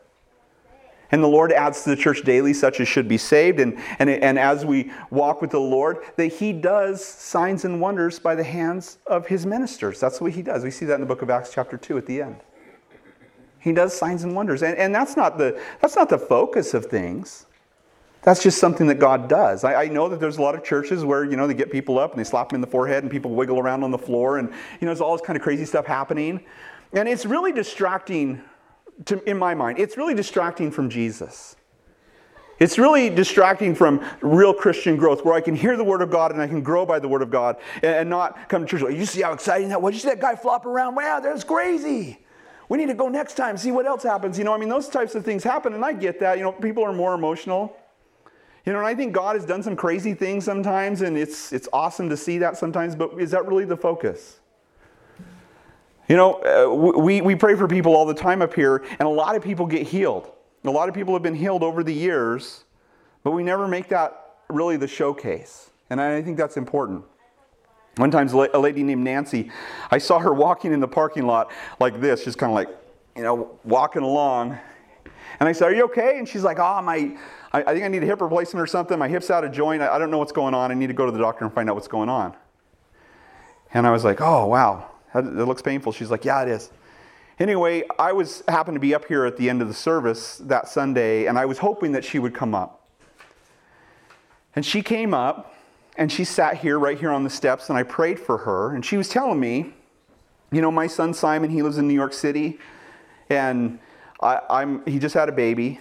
And the Lord adds to the church daily such as should be saved. And, and, and as we walk with the Lord, that He does signs and wonders by the hands of His ministers. That's what He does. We see that in the book of Acts, chapter 2, at the end. He does signs and wonders. And, and that's, not the, that's not the focus of things. That's just something that God does. I, I, know that there's a lot of churches where, you know, they get people up and they slap them in the forehead and people wiggle around on the floor and, you know, there's all this kind of crazy stuff happening. And it's really distracting to, in my mind, it's really distracting from Jesus. It's really distracting from real Christian growth where I can hear the Word of God and I can grow by the Word of God and not come to church you see how exciting that was? You see that guy flop around? Wow, that's crazy. We need to go next time, see what else happens. You know, I mean, those types of things happen, and I get that. You know, people are more emotional. You know, and I think God has done some crazy things sometimes, and it's, it's awesome to see that sometimes, but is that really the focus? You know, uh, we, we pray for people all the time up here, and a lot of people get healed. A lot of people have been healed over the years, but we never make that really the showcase. And I think that's important. One time, a lady named Nancy, I saw her walking in the parking lot like this, just kind of like, you know, walking along. And I said, Are you okay? And she's like, Oh, my, I, I think I need a hip replacement or something. My hip's out of joint. I, I don't know what's going on. I need to go to the doctor and find out what's going on. And I was like, Oh, wow. It looks painful. She's like, Yeah, it is. Anyway, I was happened to be up here at the end of the service that Sunday, and I was hoping that she would come up. And she came up, and she sat here, right here on the steps, and I prayed for her. And she was telling me, you know, my son Simon, he lives in New York City, and I, am he just had a baby,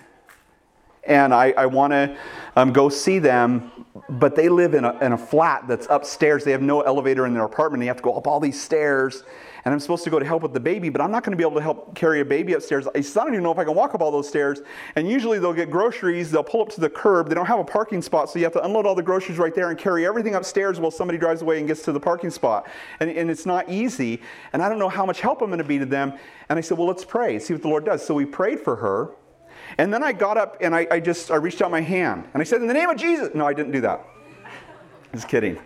and I, I want to um, go see them, but they live in a, in a flat that's upstairs. They have no elevator in their apartment. They have to go up all these stairs. And I'm supposed to go to help with the baby, but I'm not going to be able to help carry a baby upstairs. I don't even know if I can walk up all those stairs. And usually they'll get groceries, they'll pull up to the curb. They don't have a parking spot, so you have to unload all the groceries right there and carry everything upstairs while somebody drives away and gets to the parking spot. And, and it's not easy. And I don't know how much help I'm going to be to them. And I said, Well, let's pray, see what the Lord does. So we prayed for her. And then I got up and I, I just I reached out my hand and I said, In the name of Jesus. No, I didn't do that. Just kidding.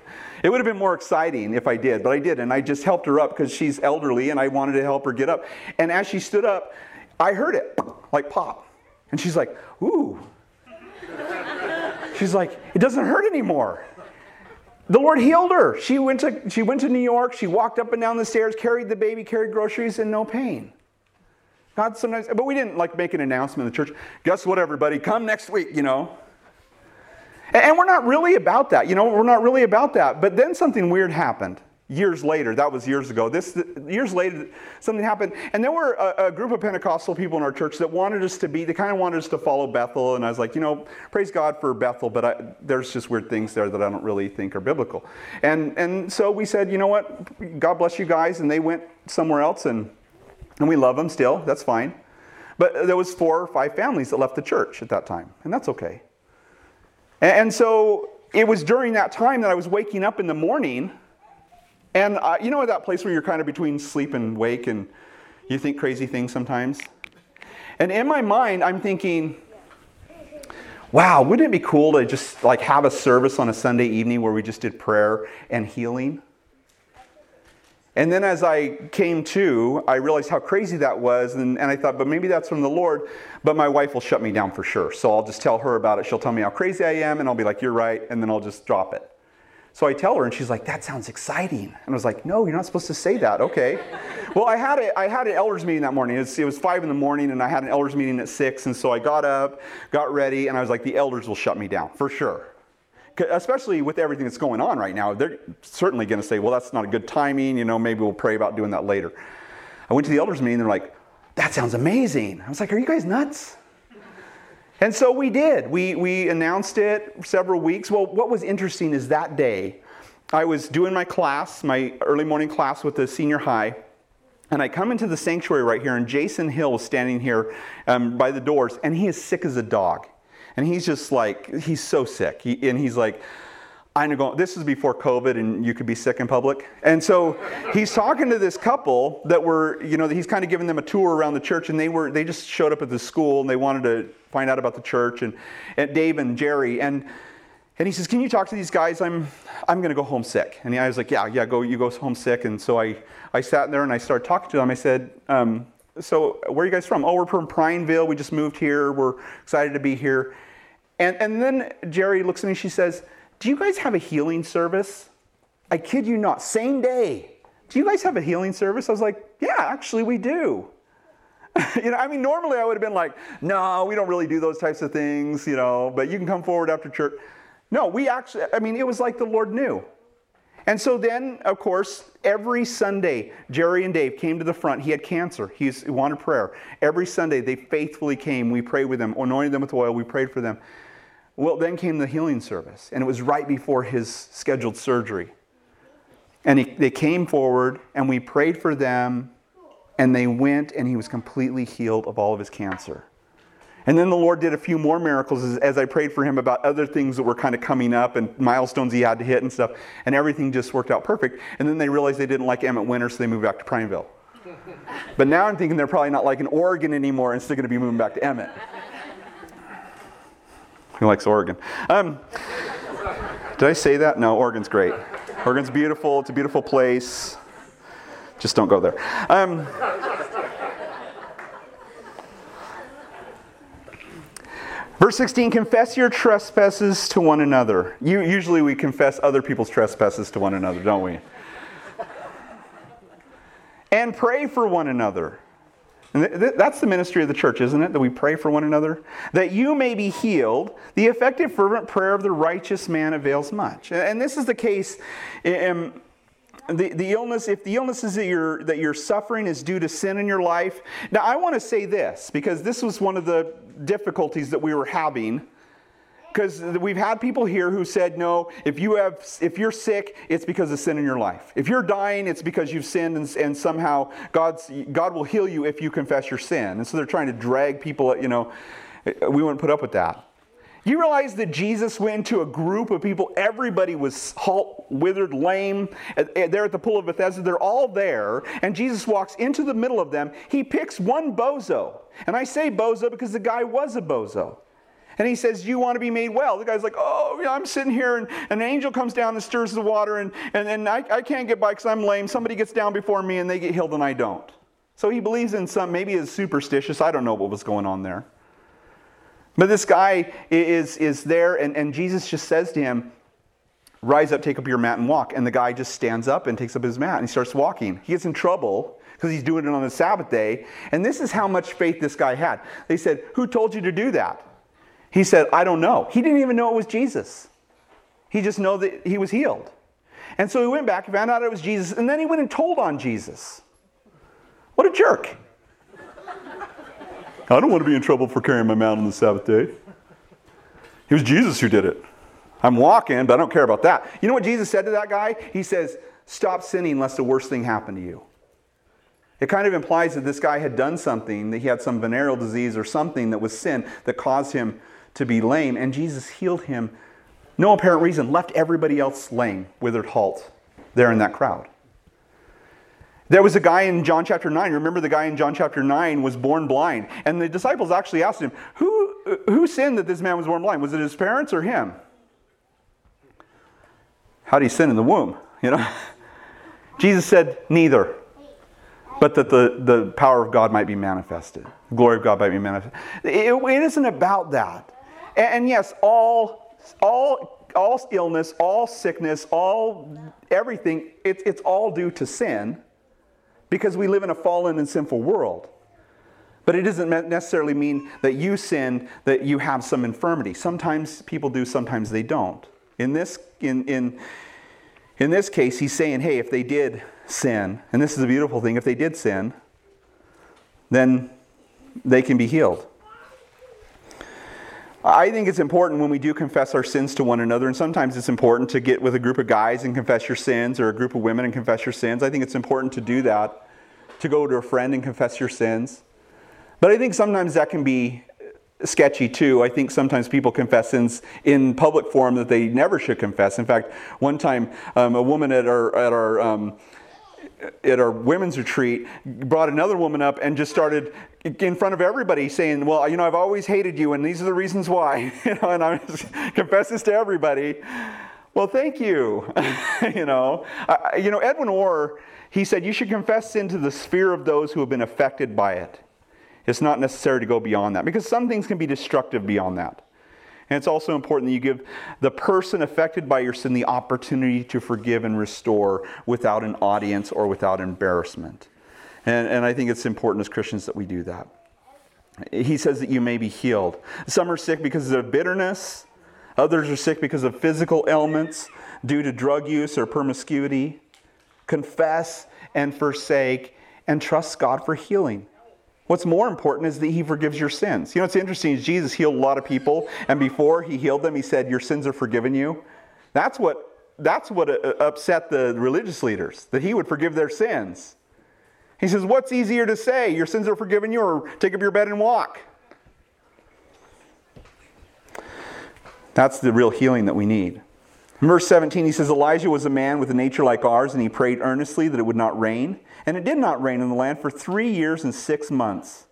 It would have been more exciting if I did, but I did. And I just helped her up because she's elderly and I wanted to help her get up. And as she stood up, I heard it like pop. And she's like, Ooh. She's like, It doesn't hurt anymore. The Lord healed her. She went, to, she went to New York. She walked up and down the stairs, carried the baby, carried groceries, and no pain. God sometimes, but we didn't like make an announcement in the church. Guess what, everybody? Come next week, you know. And we're not really about that, you know, we're not really about that. But then something weird happened years later. That was years ago. This years later, something happened, and there were a, a, group of Pentecostal people in our church that wanted us to be. They kind of wanted us to follow Bethel, and I was like, you know, praise God for Bethel, but I, there's just weird things there that I don't really think are biblical. And and so we said, you know what, God bless you guys, and they went somewhere else, and and we love them still. That's fine. But there was four or five families that left the church at that time, and that's okay. And so it was during that time that I was waking up in the morning. And uh, you know that place where you're kind of between sleep and wake and you think crazy things sometimes? And in my mind, I'm thinking, wow, wouldn't it be cool to just like have a service on a Sunday evening where we just did prayer and healing? And then as I came to, I realized how crazy that was. And, and, I thought, but maybe that's from the Lord. But my wife will shut me down for sure. So I'll just tell her about it. She'll tell me how crazy I am, and I'll be like, you're right. And then I'll just drop it. So I tell her, and she's like, that sounds exciting. And I was like, no, you're not supposed to say that. Okay. well, I had, a, I had an elders meeting that morning. It was, it was five in the morning, and I had an elders meeting at six. And so I got up, got ready, and I was like, the elders will shut me down for sure especially with everything that's going on right now, they're certainly going to say, well, that's not a good timing. You know, maybe we'll pray about doing that later. I went to the elders meeting, they're like, that sounds amazing. I was like, are you guys nuts? And so we did. We, we announced it several weeks. Well, what was interesting is that day, I was doing my class, my early morning class with the senior high. And I come into the sanctuary right here, and Jason Hill is standing here um, by the doors, and he is sick as a dog. And he's just like, he's so sick. He, and he's like, I know going, this is before COVID and you could be sick in public. And so he's talking to this couple that were, you know, he's kind of giving them a tour around the church and they were, they just showed up at the school and they wanted to find out about the church and, and Dave and Jerry. And, and he says, can you talk to these guys? I'm, I'm going to go home sick. And I was like, yeah, yeah, go, you go home sick. And so I, I sat there and I started talking to them. I said, um, so where are you guys from? Oh, we're from Prineville. We just moved here. We're excited to be here. And, and then Jerry looks at me, and she says, Do you guys have a healing service? I kid you not, same day. Do you guys have a healing service? I was like, Yeah, actually, we do. you know, I mean, normally I would have been like, No, we don't really do those types of things, you know, but you can come forward after church. No, we actually, I mean, it was like the Lord knew. And so then, of course, every Sunday, Jerry and Dave came to the front. He had cancer. He wanted prayer. Every Sunday, they faithfully came. We prayed with them, anointed them with oil. We prayed for them. Well, then came the healing service, and it was right before his scheduled surgery. And he, they came forward, and we prayed for them, and they went, and he was completely healed of all of his cancer. And then the Lord did a few more miracles as, as, I prayed for him about other things that were kind of coming up and milestones he had to hit and stuff. And everything just worked out perfect. And then they realized they didn't like Emmett Winter, so they moved back to Prineville. but now I'm thinking they're probably not liking Oregon anymore and still going to be moving back to Emmett. He likes Oregon. Um, did I say that? No, Oregon's great. Oregon's beautiful. It's a beautiful place. Just don't go there. Um, Verse 16, confess your trespasses to one another. You, usually we confess other people's trespasses to one another, don't we? and pray for one another. that's the ministry of the church, isn't it? That we pray for one another. That you may be healed. The effective, fervent prayer of the righteous man avails much. And this is the case in, the, the illness, if the illnesses that you're, that you're suffering is due to sin in your life. Now, I want to say this because this was one of the difficulties that we were having. Because we've had people here who said, no, if, you have, if you're sick, it's because of sin in your life. If you're dying, it's because you've sinned and, and somehow God's, God will heal you if you confess your sin. And so they're trying to drag people, you know, we wouldn't put up with that. You realize that Jesus went to a group of people, everybody was halt, withered, lame. They're at the pool of Bethesda, they're all there, and Jesus walks into the middle of them. He picks one bozo. And I say bozo because the guy was a bozo. And he says, You want to be made well? The guy's like, Oh, I'm sitting here, and, and an angel comes down and stirs the water, and, and, and I, I can't get by because I'm lame. Somebody gets down before me, and they get healed, and I don't. So he believes in some, maybe is superstitious. I don't know what was going on there. But this guy is, is there, and, and Jesus just says to him, Rise up, take up your mat, and walk. And the guy just stands up and takes up his mat and he starts walking. He gets in trouble because he's doing it on the Sabbath day. And this is how much faith this guy had. They said, Who told you to do that? He said, I don't know. He didn't even know it was Jesus. He just knew that he was healed. And so he went back, found out it was Jesus, and then he went and told on Jesus. What a jerk. I don't want to be in trouble for carrying my mat on the Sabbath day. It was Jesus who did it. I'm walking, but I don't care about that. You know what Jesus said to that guy? He says, Stop sinning lest the worst thing happen to you. It kind of implies that this guy had done something, that he had some venereal disease or something that was sin that caused him to be lame, and Jesus healed him. No apparent reason, left everybody else lame, withered, halt, there in that crowd. There was a guy in John chapter 9. Remember, the guy in John chapter 9 was born blind. And the disciples actually asked him, Who, who sinned that this man was born blind? Was it his parents or him? How did he sin in the womb? You know? Jesus said, Neither. But that the, the power of God might be manifested. The glory of God might be manifested. It, it isn't about that. And, and yes, all, all, all illness, all sickness, all everything, it, it's all due to sin because we live in a fallen and sinful world. But it doesn't necessarily mean that you sin, that you have some infirmity. Sometimes people do, sometimes they don't. In this, in, in, in this case, he's saying, hey, if they did sin, and this is a beautiful thing, if they did sin, then they can be healed. I think it's important when we do confess our sins to one another, and sometimes it's important to get with a group of guys and confess your sins, or a group of women and confess your sins. I think it's important to do that, to go to a friend and confess your sins. But I think sometimes that can be sketchy too. I think sometimes people confess sins in public forum that they never should confess. In fact, one time um, a woman at our at our um, at our women's retreat brought another woman up and just started in front of everybody saying, "Well, you know, I've always hated you, and these are the reasons why." you know, and I confess this to everybody. Well, thank you. you know, I, you know, Edwin Orr. He said you should confess sin to the sphere of those who have been affected by it. It's not necessary to go beyond that because some things can be destructive beyond that. And it's also important that you give the person affected by your sin the opportunity to forgive and restore without an audience or without embarrassment. And, and I think it's important as Christians that we do that. He says that you may be healed. Some are sick because of bitterness, others are sick because of physical ailments due to drug use or promiscuity. Confess and forsake and trust God for healing. What's more important is that he forgives your sins. You know, what's interesting is Jesus healed a lot of people, and before he healed them, he said, Your sins are forgiven you. That's what, that's what uh, upset the religious leaders, that he would forgive their sins. He says, What's easier to say? Your sins are forgiven you, or take up your bed and walk? That's the real healing that we need. In verse 17, he says, Elijah was a man with a nature like ours, and he prayed earnestly that it would not rain. And it did not rain in the land for three years and six months.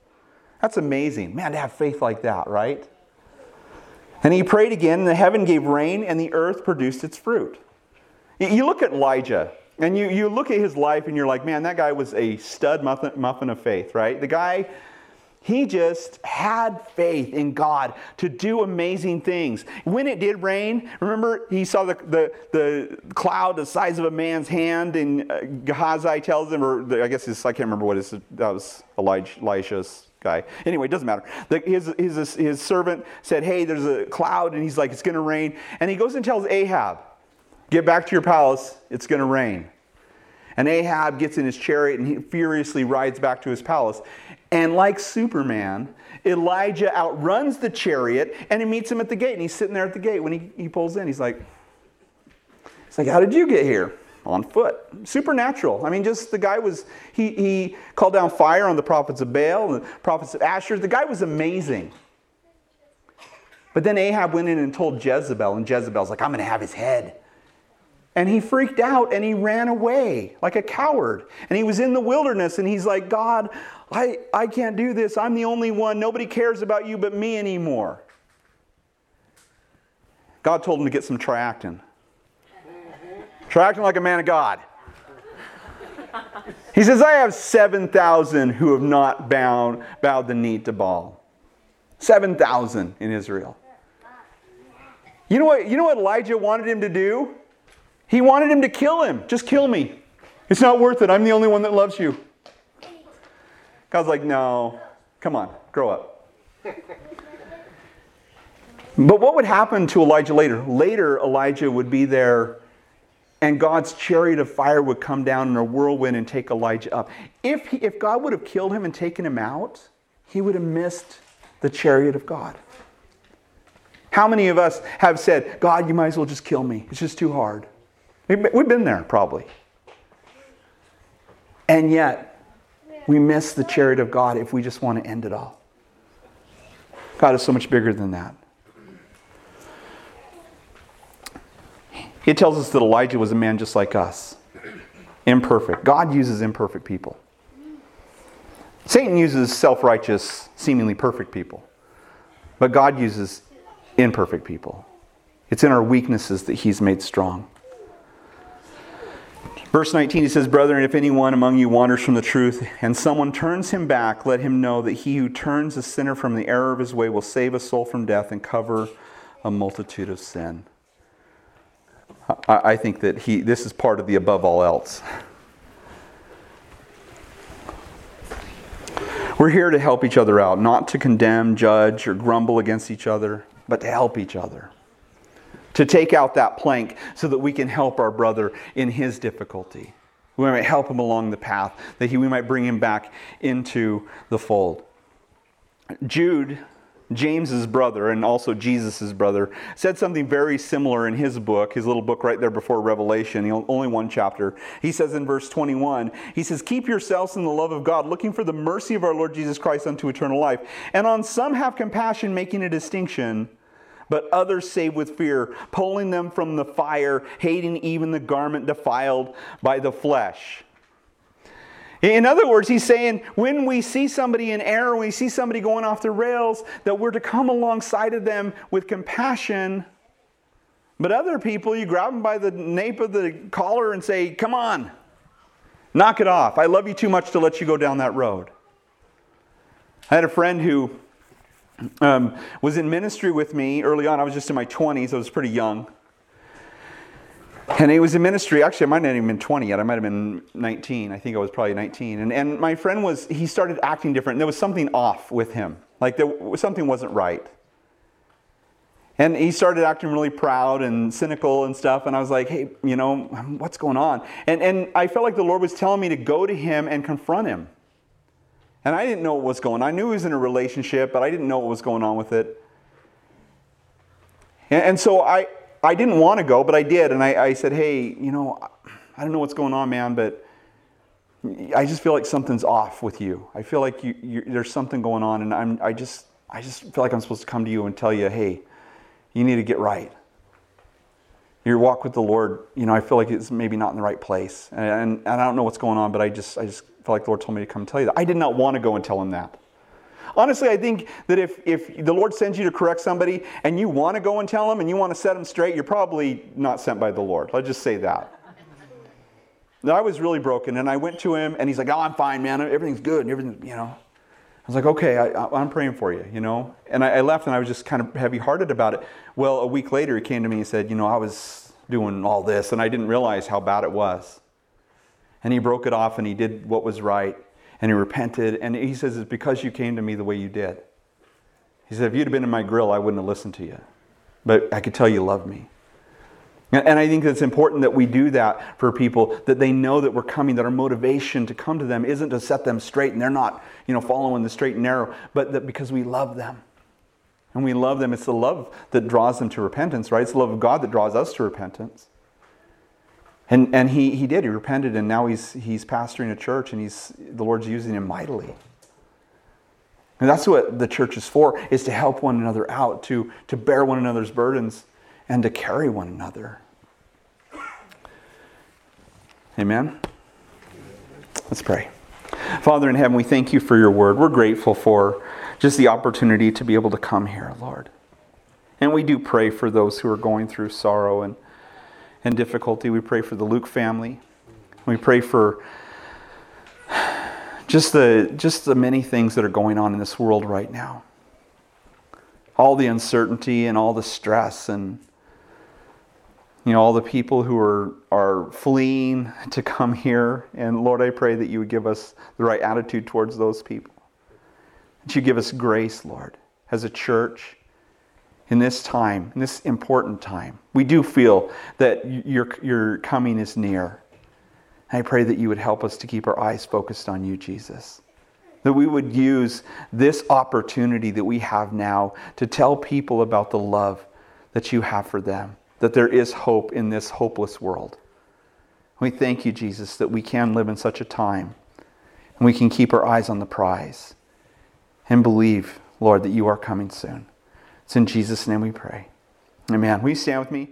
That's amazing. Man, to have faith like that, right? And he prayed again, and the heaven gave rain, and the earth produced its fruit. You look at Elijah, and you, you look at his life, and you're like, man, that guy was a stud muffin, muffin of faith, right? The guy he just had faith in God to do amazing things. When it did rain, remember he saw the, the, the cloud the size of a man's hand, and uh, Gehazi tells him, or the, I guess I can't remember what his, that was Elijah, Elisha's guy. Anyway, it doesn't matter. The, his, his, his servant said, Hey, there's a cloud, and he's like, It's going to rain. And he goes and tells Ahab, Get back to your palace, it's going to rain. And Ahab gets in his chariot and he furiously rides back to his palace. And like Superman, Elijah outruns the chariot and he meets him at the gate. And he's sitting there at the gate when he, he pulls in. He's like, he's like, How did you get here? On foot. Supernatural. I mean, just the guy was, he, he called down fire on the prophets of Baal and the prophets of Asher. The guy was amazing. But then Ahab went in and told Jezebel, and Jezebel's like, I'm going to have his head. And he freaked out and he ran away like a coward. And he was in the wilderness and he's like, God, I, I can't do this. I'm the only one. Nobody cares about you but me anymore. God told him to get some triactin. Triactin like a man of God. He says, I have 7,000 who have not bound, bowed the knee to Baal. 7,000 in Israel. You know, what, you know what Elijah wanted him to do? He wanted him to kill him. Just kill me. It's not worth it. I'm the only one that loves you. God's like, no, come on, grow up. but what would happen to Elijah later? Later, Elijah would be there and God's chariot of fire would come down in a whirlwind and take Elijah up. If, he, if God would have killed him and taken him out, he would have missed the chariot of God. How many of us have said, God, you might as well just kill me? It's just too hard. We've been there, probably. And yet, we miss the chariot of God if we just want to end it all. God is so much bigger than that. It tells us that Elijah was a man just like us, imperfect. God uses imperfect people. Satan uses self righteous, seemingly perfect people, but God uses imperfect people. It's in our weaknesses that He's made strong. Verse 19, he says, Brethren, if anyone among you wanders from the truth and someone turns him back, let him know that he who turns a sinner from the error of his way will save a soul from death and cover a multitude of sin. I, think that he, this is part of the above all else. We're here to help each other out, not to condemn, judge, or grumble against each other, but to help each other. To take out that plank so that we can help our brother in his difficulty. We might help him along the path, that he, we might bring him back into the fold. Jude James's brother and also Jesus's brother said something very similar in his book, his little book right there before Revelation, only one chapter. He says in verse 21, he says, "Keep yourselves in the love of God, looking for the mercy of our Lord Jesus Christ unto eternal life. And on some have compassion, making a distinction, but others save with fear, pulling them from the fire, hating even the garment defiled by the flesh." In other words, he's saying when we see somebody in error, when we see somebody going off the rails, that we're to come alongside of them with compassion. But other people, you grab them by the nape of the collar and say, Come on, knock it off. I love you too much to let you go down that road. I had a friend who um, was in ministry with me early on. I was just in my 20s, I was pretty young. And he was in ministry. Actually, I might not even been 20 yet. I might have been 19. I think I was probably 19. And, and my friend was, he started acting different. There was something off with him. Like there, something wasn't right. And he started acting really proud and cynical and stuff. And I was like, hey, you know, what's going on? And, and I felt like the Lord was telling me to go to him and confront him. And I didn't know what was going on. I knew he was in a relationship, but I didn't know what was going on with it. And, and so I, I didn't want to go, but I did. And I, I said, hey, you know, I don't know what's going on, man, but I just feel like something's off with you. I feel like you, there's something going on, and I'm, I just, I just feel like I'm supposed to come to you and tell you, hey, you need to get right. Your walk with the Lord, you know, I feel like it's maybe not in the right place, and, and, and I don't know what's going on, but I just, I just feel like the Lord told me to come tell you that. I did not want to go and tell him that. Honestly, I think that if, if the Lord sends you to correct somebody and you want to go and tell them and you want to set them straight, you're probably not sent by the Lord. Let's just say that. Now, I was really broken and I went to him and he's like, Oh, I'm fine, man. Everything's good and everything, you know. I was like, Okay, I, am praying for you, you know. And I, I left and I was just kind of heavy hearted about it. Well, a week later, he came to me and said, You know, I was doing all this and I didn't realize how bad it was. And he broke it off and he did what was right and he repented. And he says, It's because you came to me the way you did. He said, If you'd have been in my grill, I wouldn't have listened to you. But I could tell you love me. And I think it's important that we do that for people, that they know that we're coming, that our motivation to come to them isn't to set them straight and they're not, you know, following the straight and narrow, but that because we love them. And we love them, it's the love that draws them to repentance, right? It's the love of God that draws us to repentance. And, and he, he did. He repented, and now he's, he's pastoring a church, and he's, the Lord's using him mightily. And that's what the church is for, is to help one another out, to, to bear one another's burdens, and to carry one another. Amen? Let's pray. Father in heaven, we thank you for your word. We're grateful for just the opportunity to be able to come here, Lord. And we do pray for those who are going through sorrow and, and difficulty. We pray for the Luke family. We pray for just the, just the many things that are going on in this world right now. All the uncertainty and all the stress and you know all the people who are are fleeing to come here and lord i pray that you would give us the right attitude towards those people that you give us grace lord as a church in this time in this important time we do feel that your your coming is near i pray that you would help us to keep our eyes focused on you jesus that we would use this opportunity that we have now to tell people about the love that you have for them that there is hope in this hopeless world. We thank you, Jesus, that we can live in such a time and we can keep our eyes on the prize and believe, Lord, that you are coming soon. It's in Jesus' name we pray. Amen. Will you stand with me?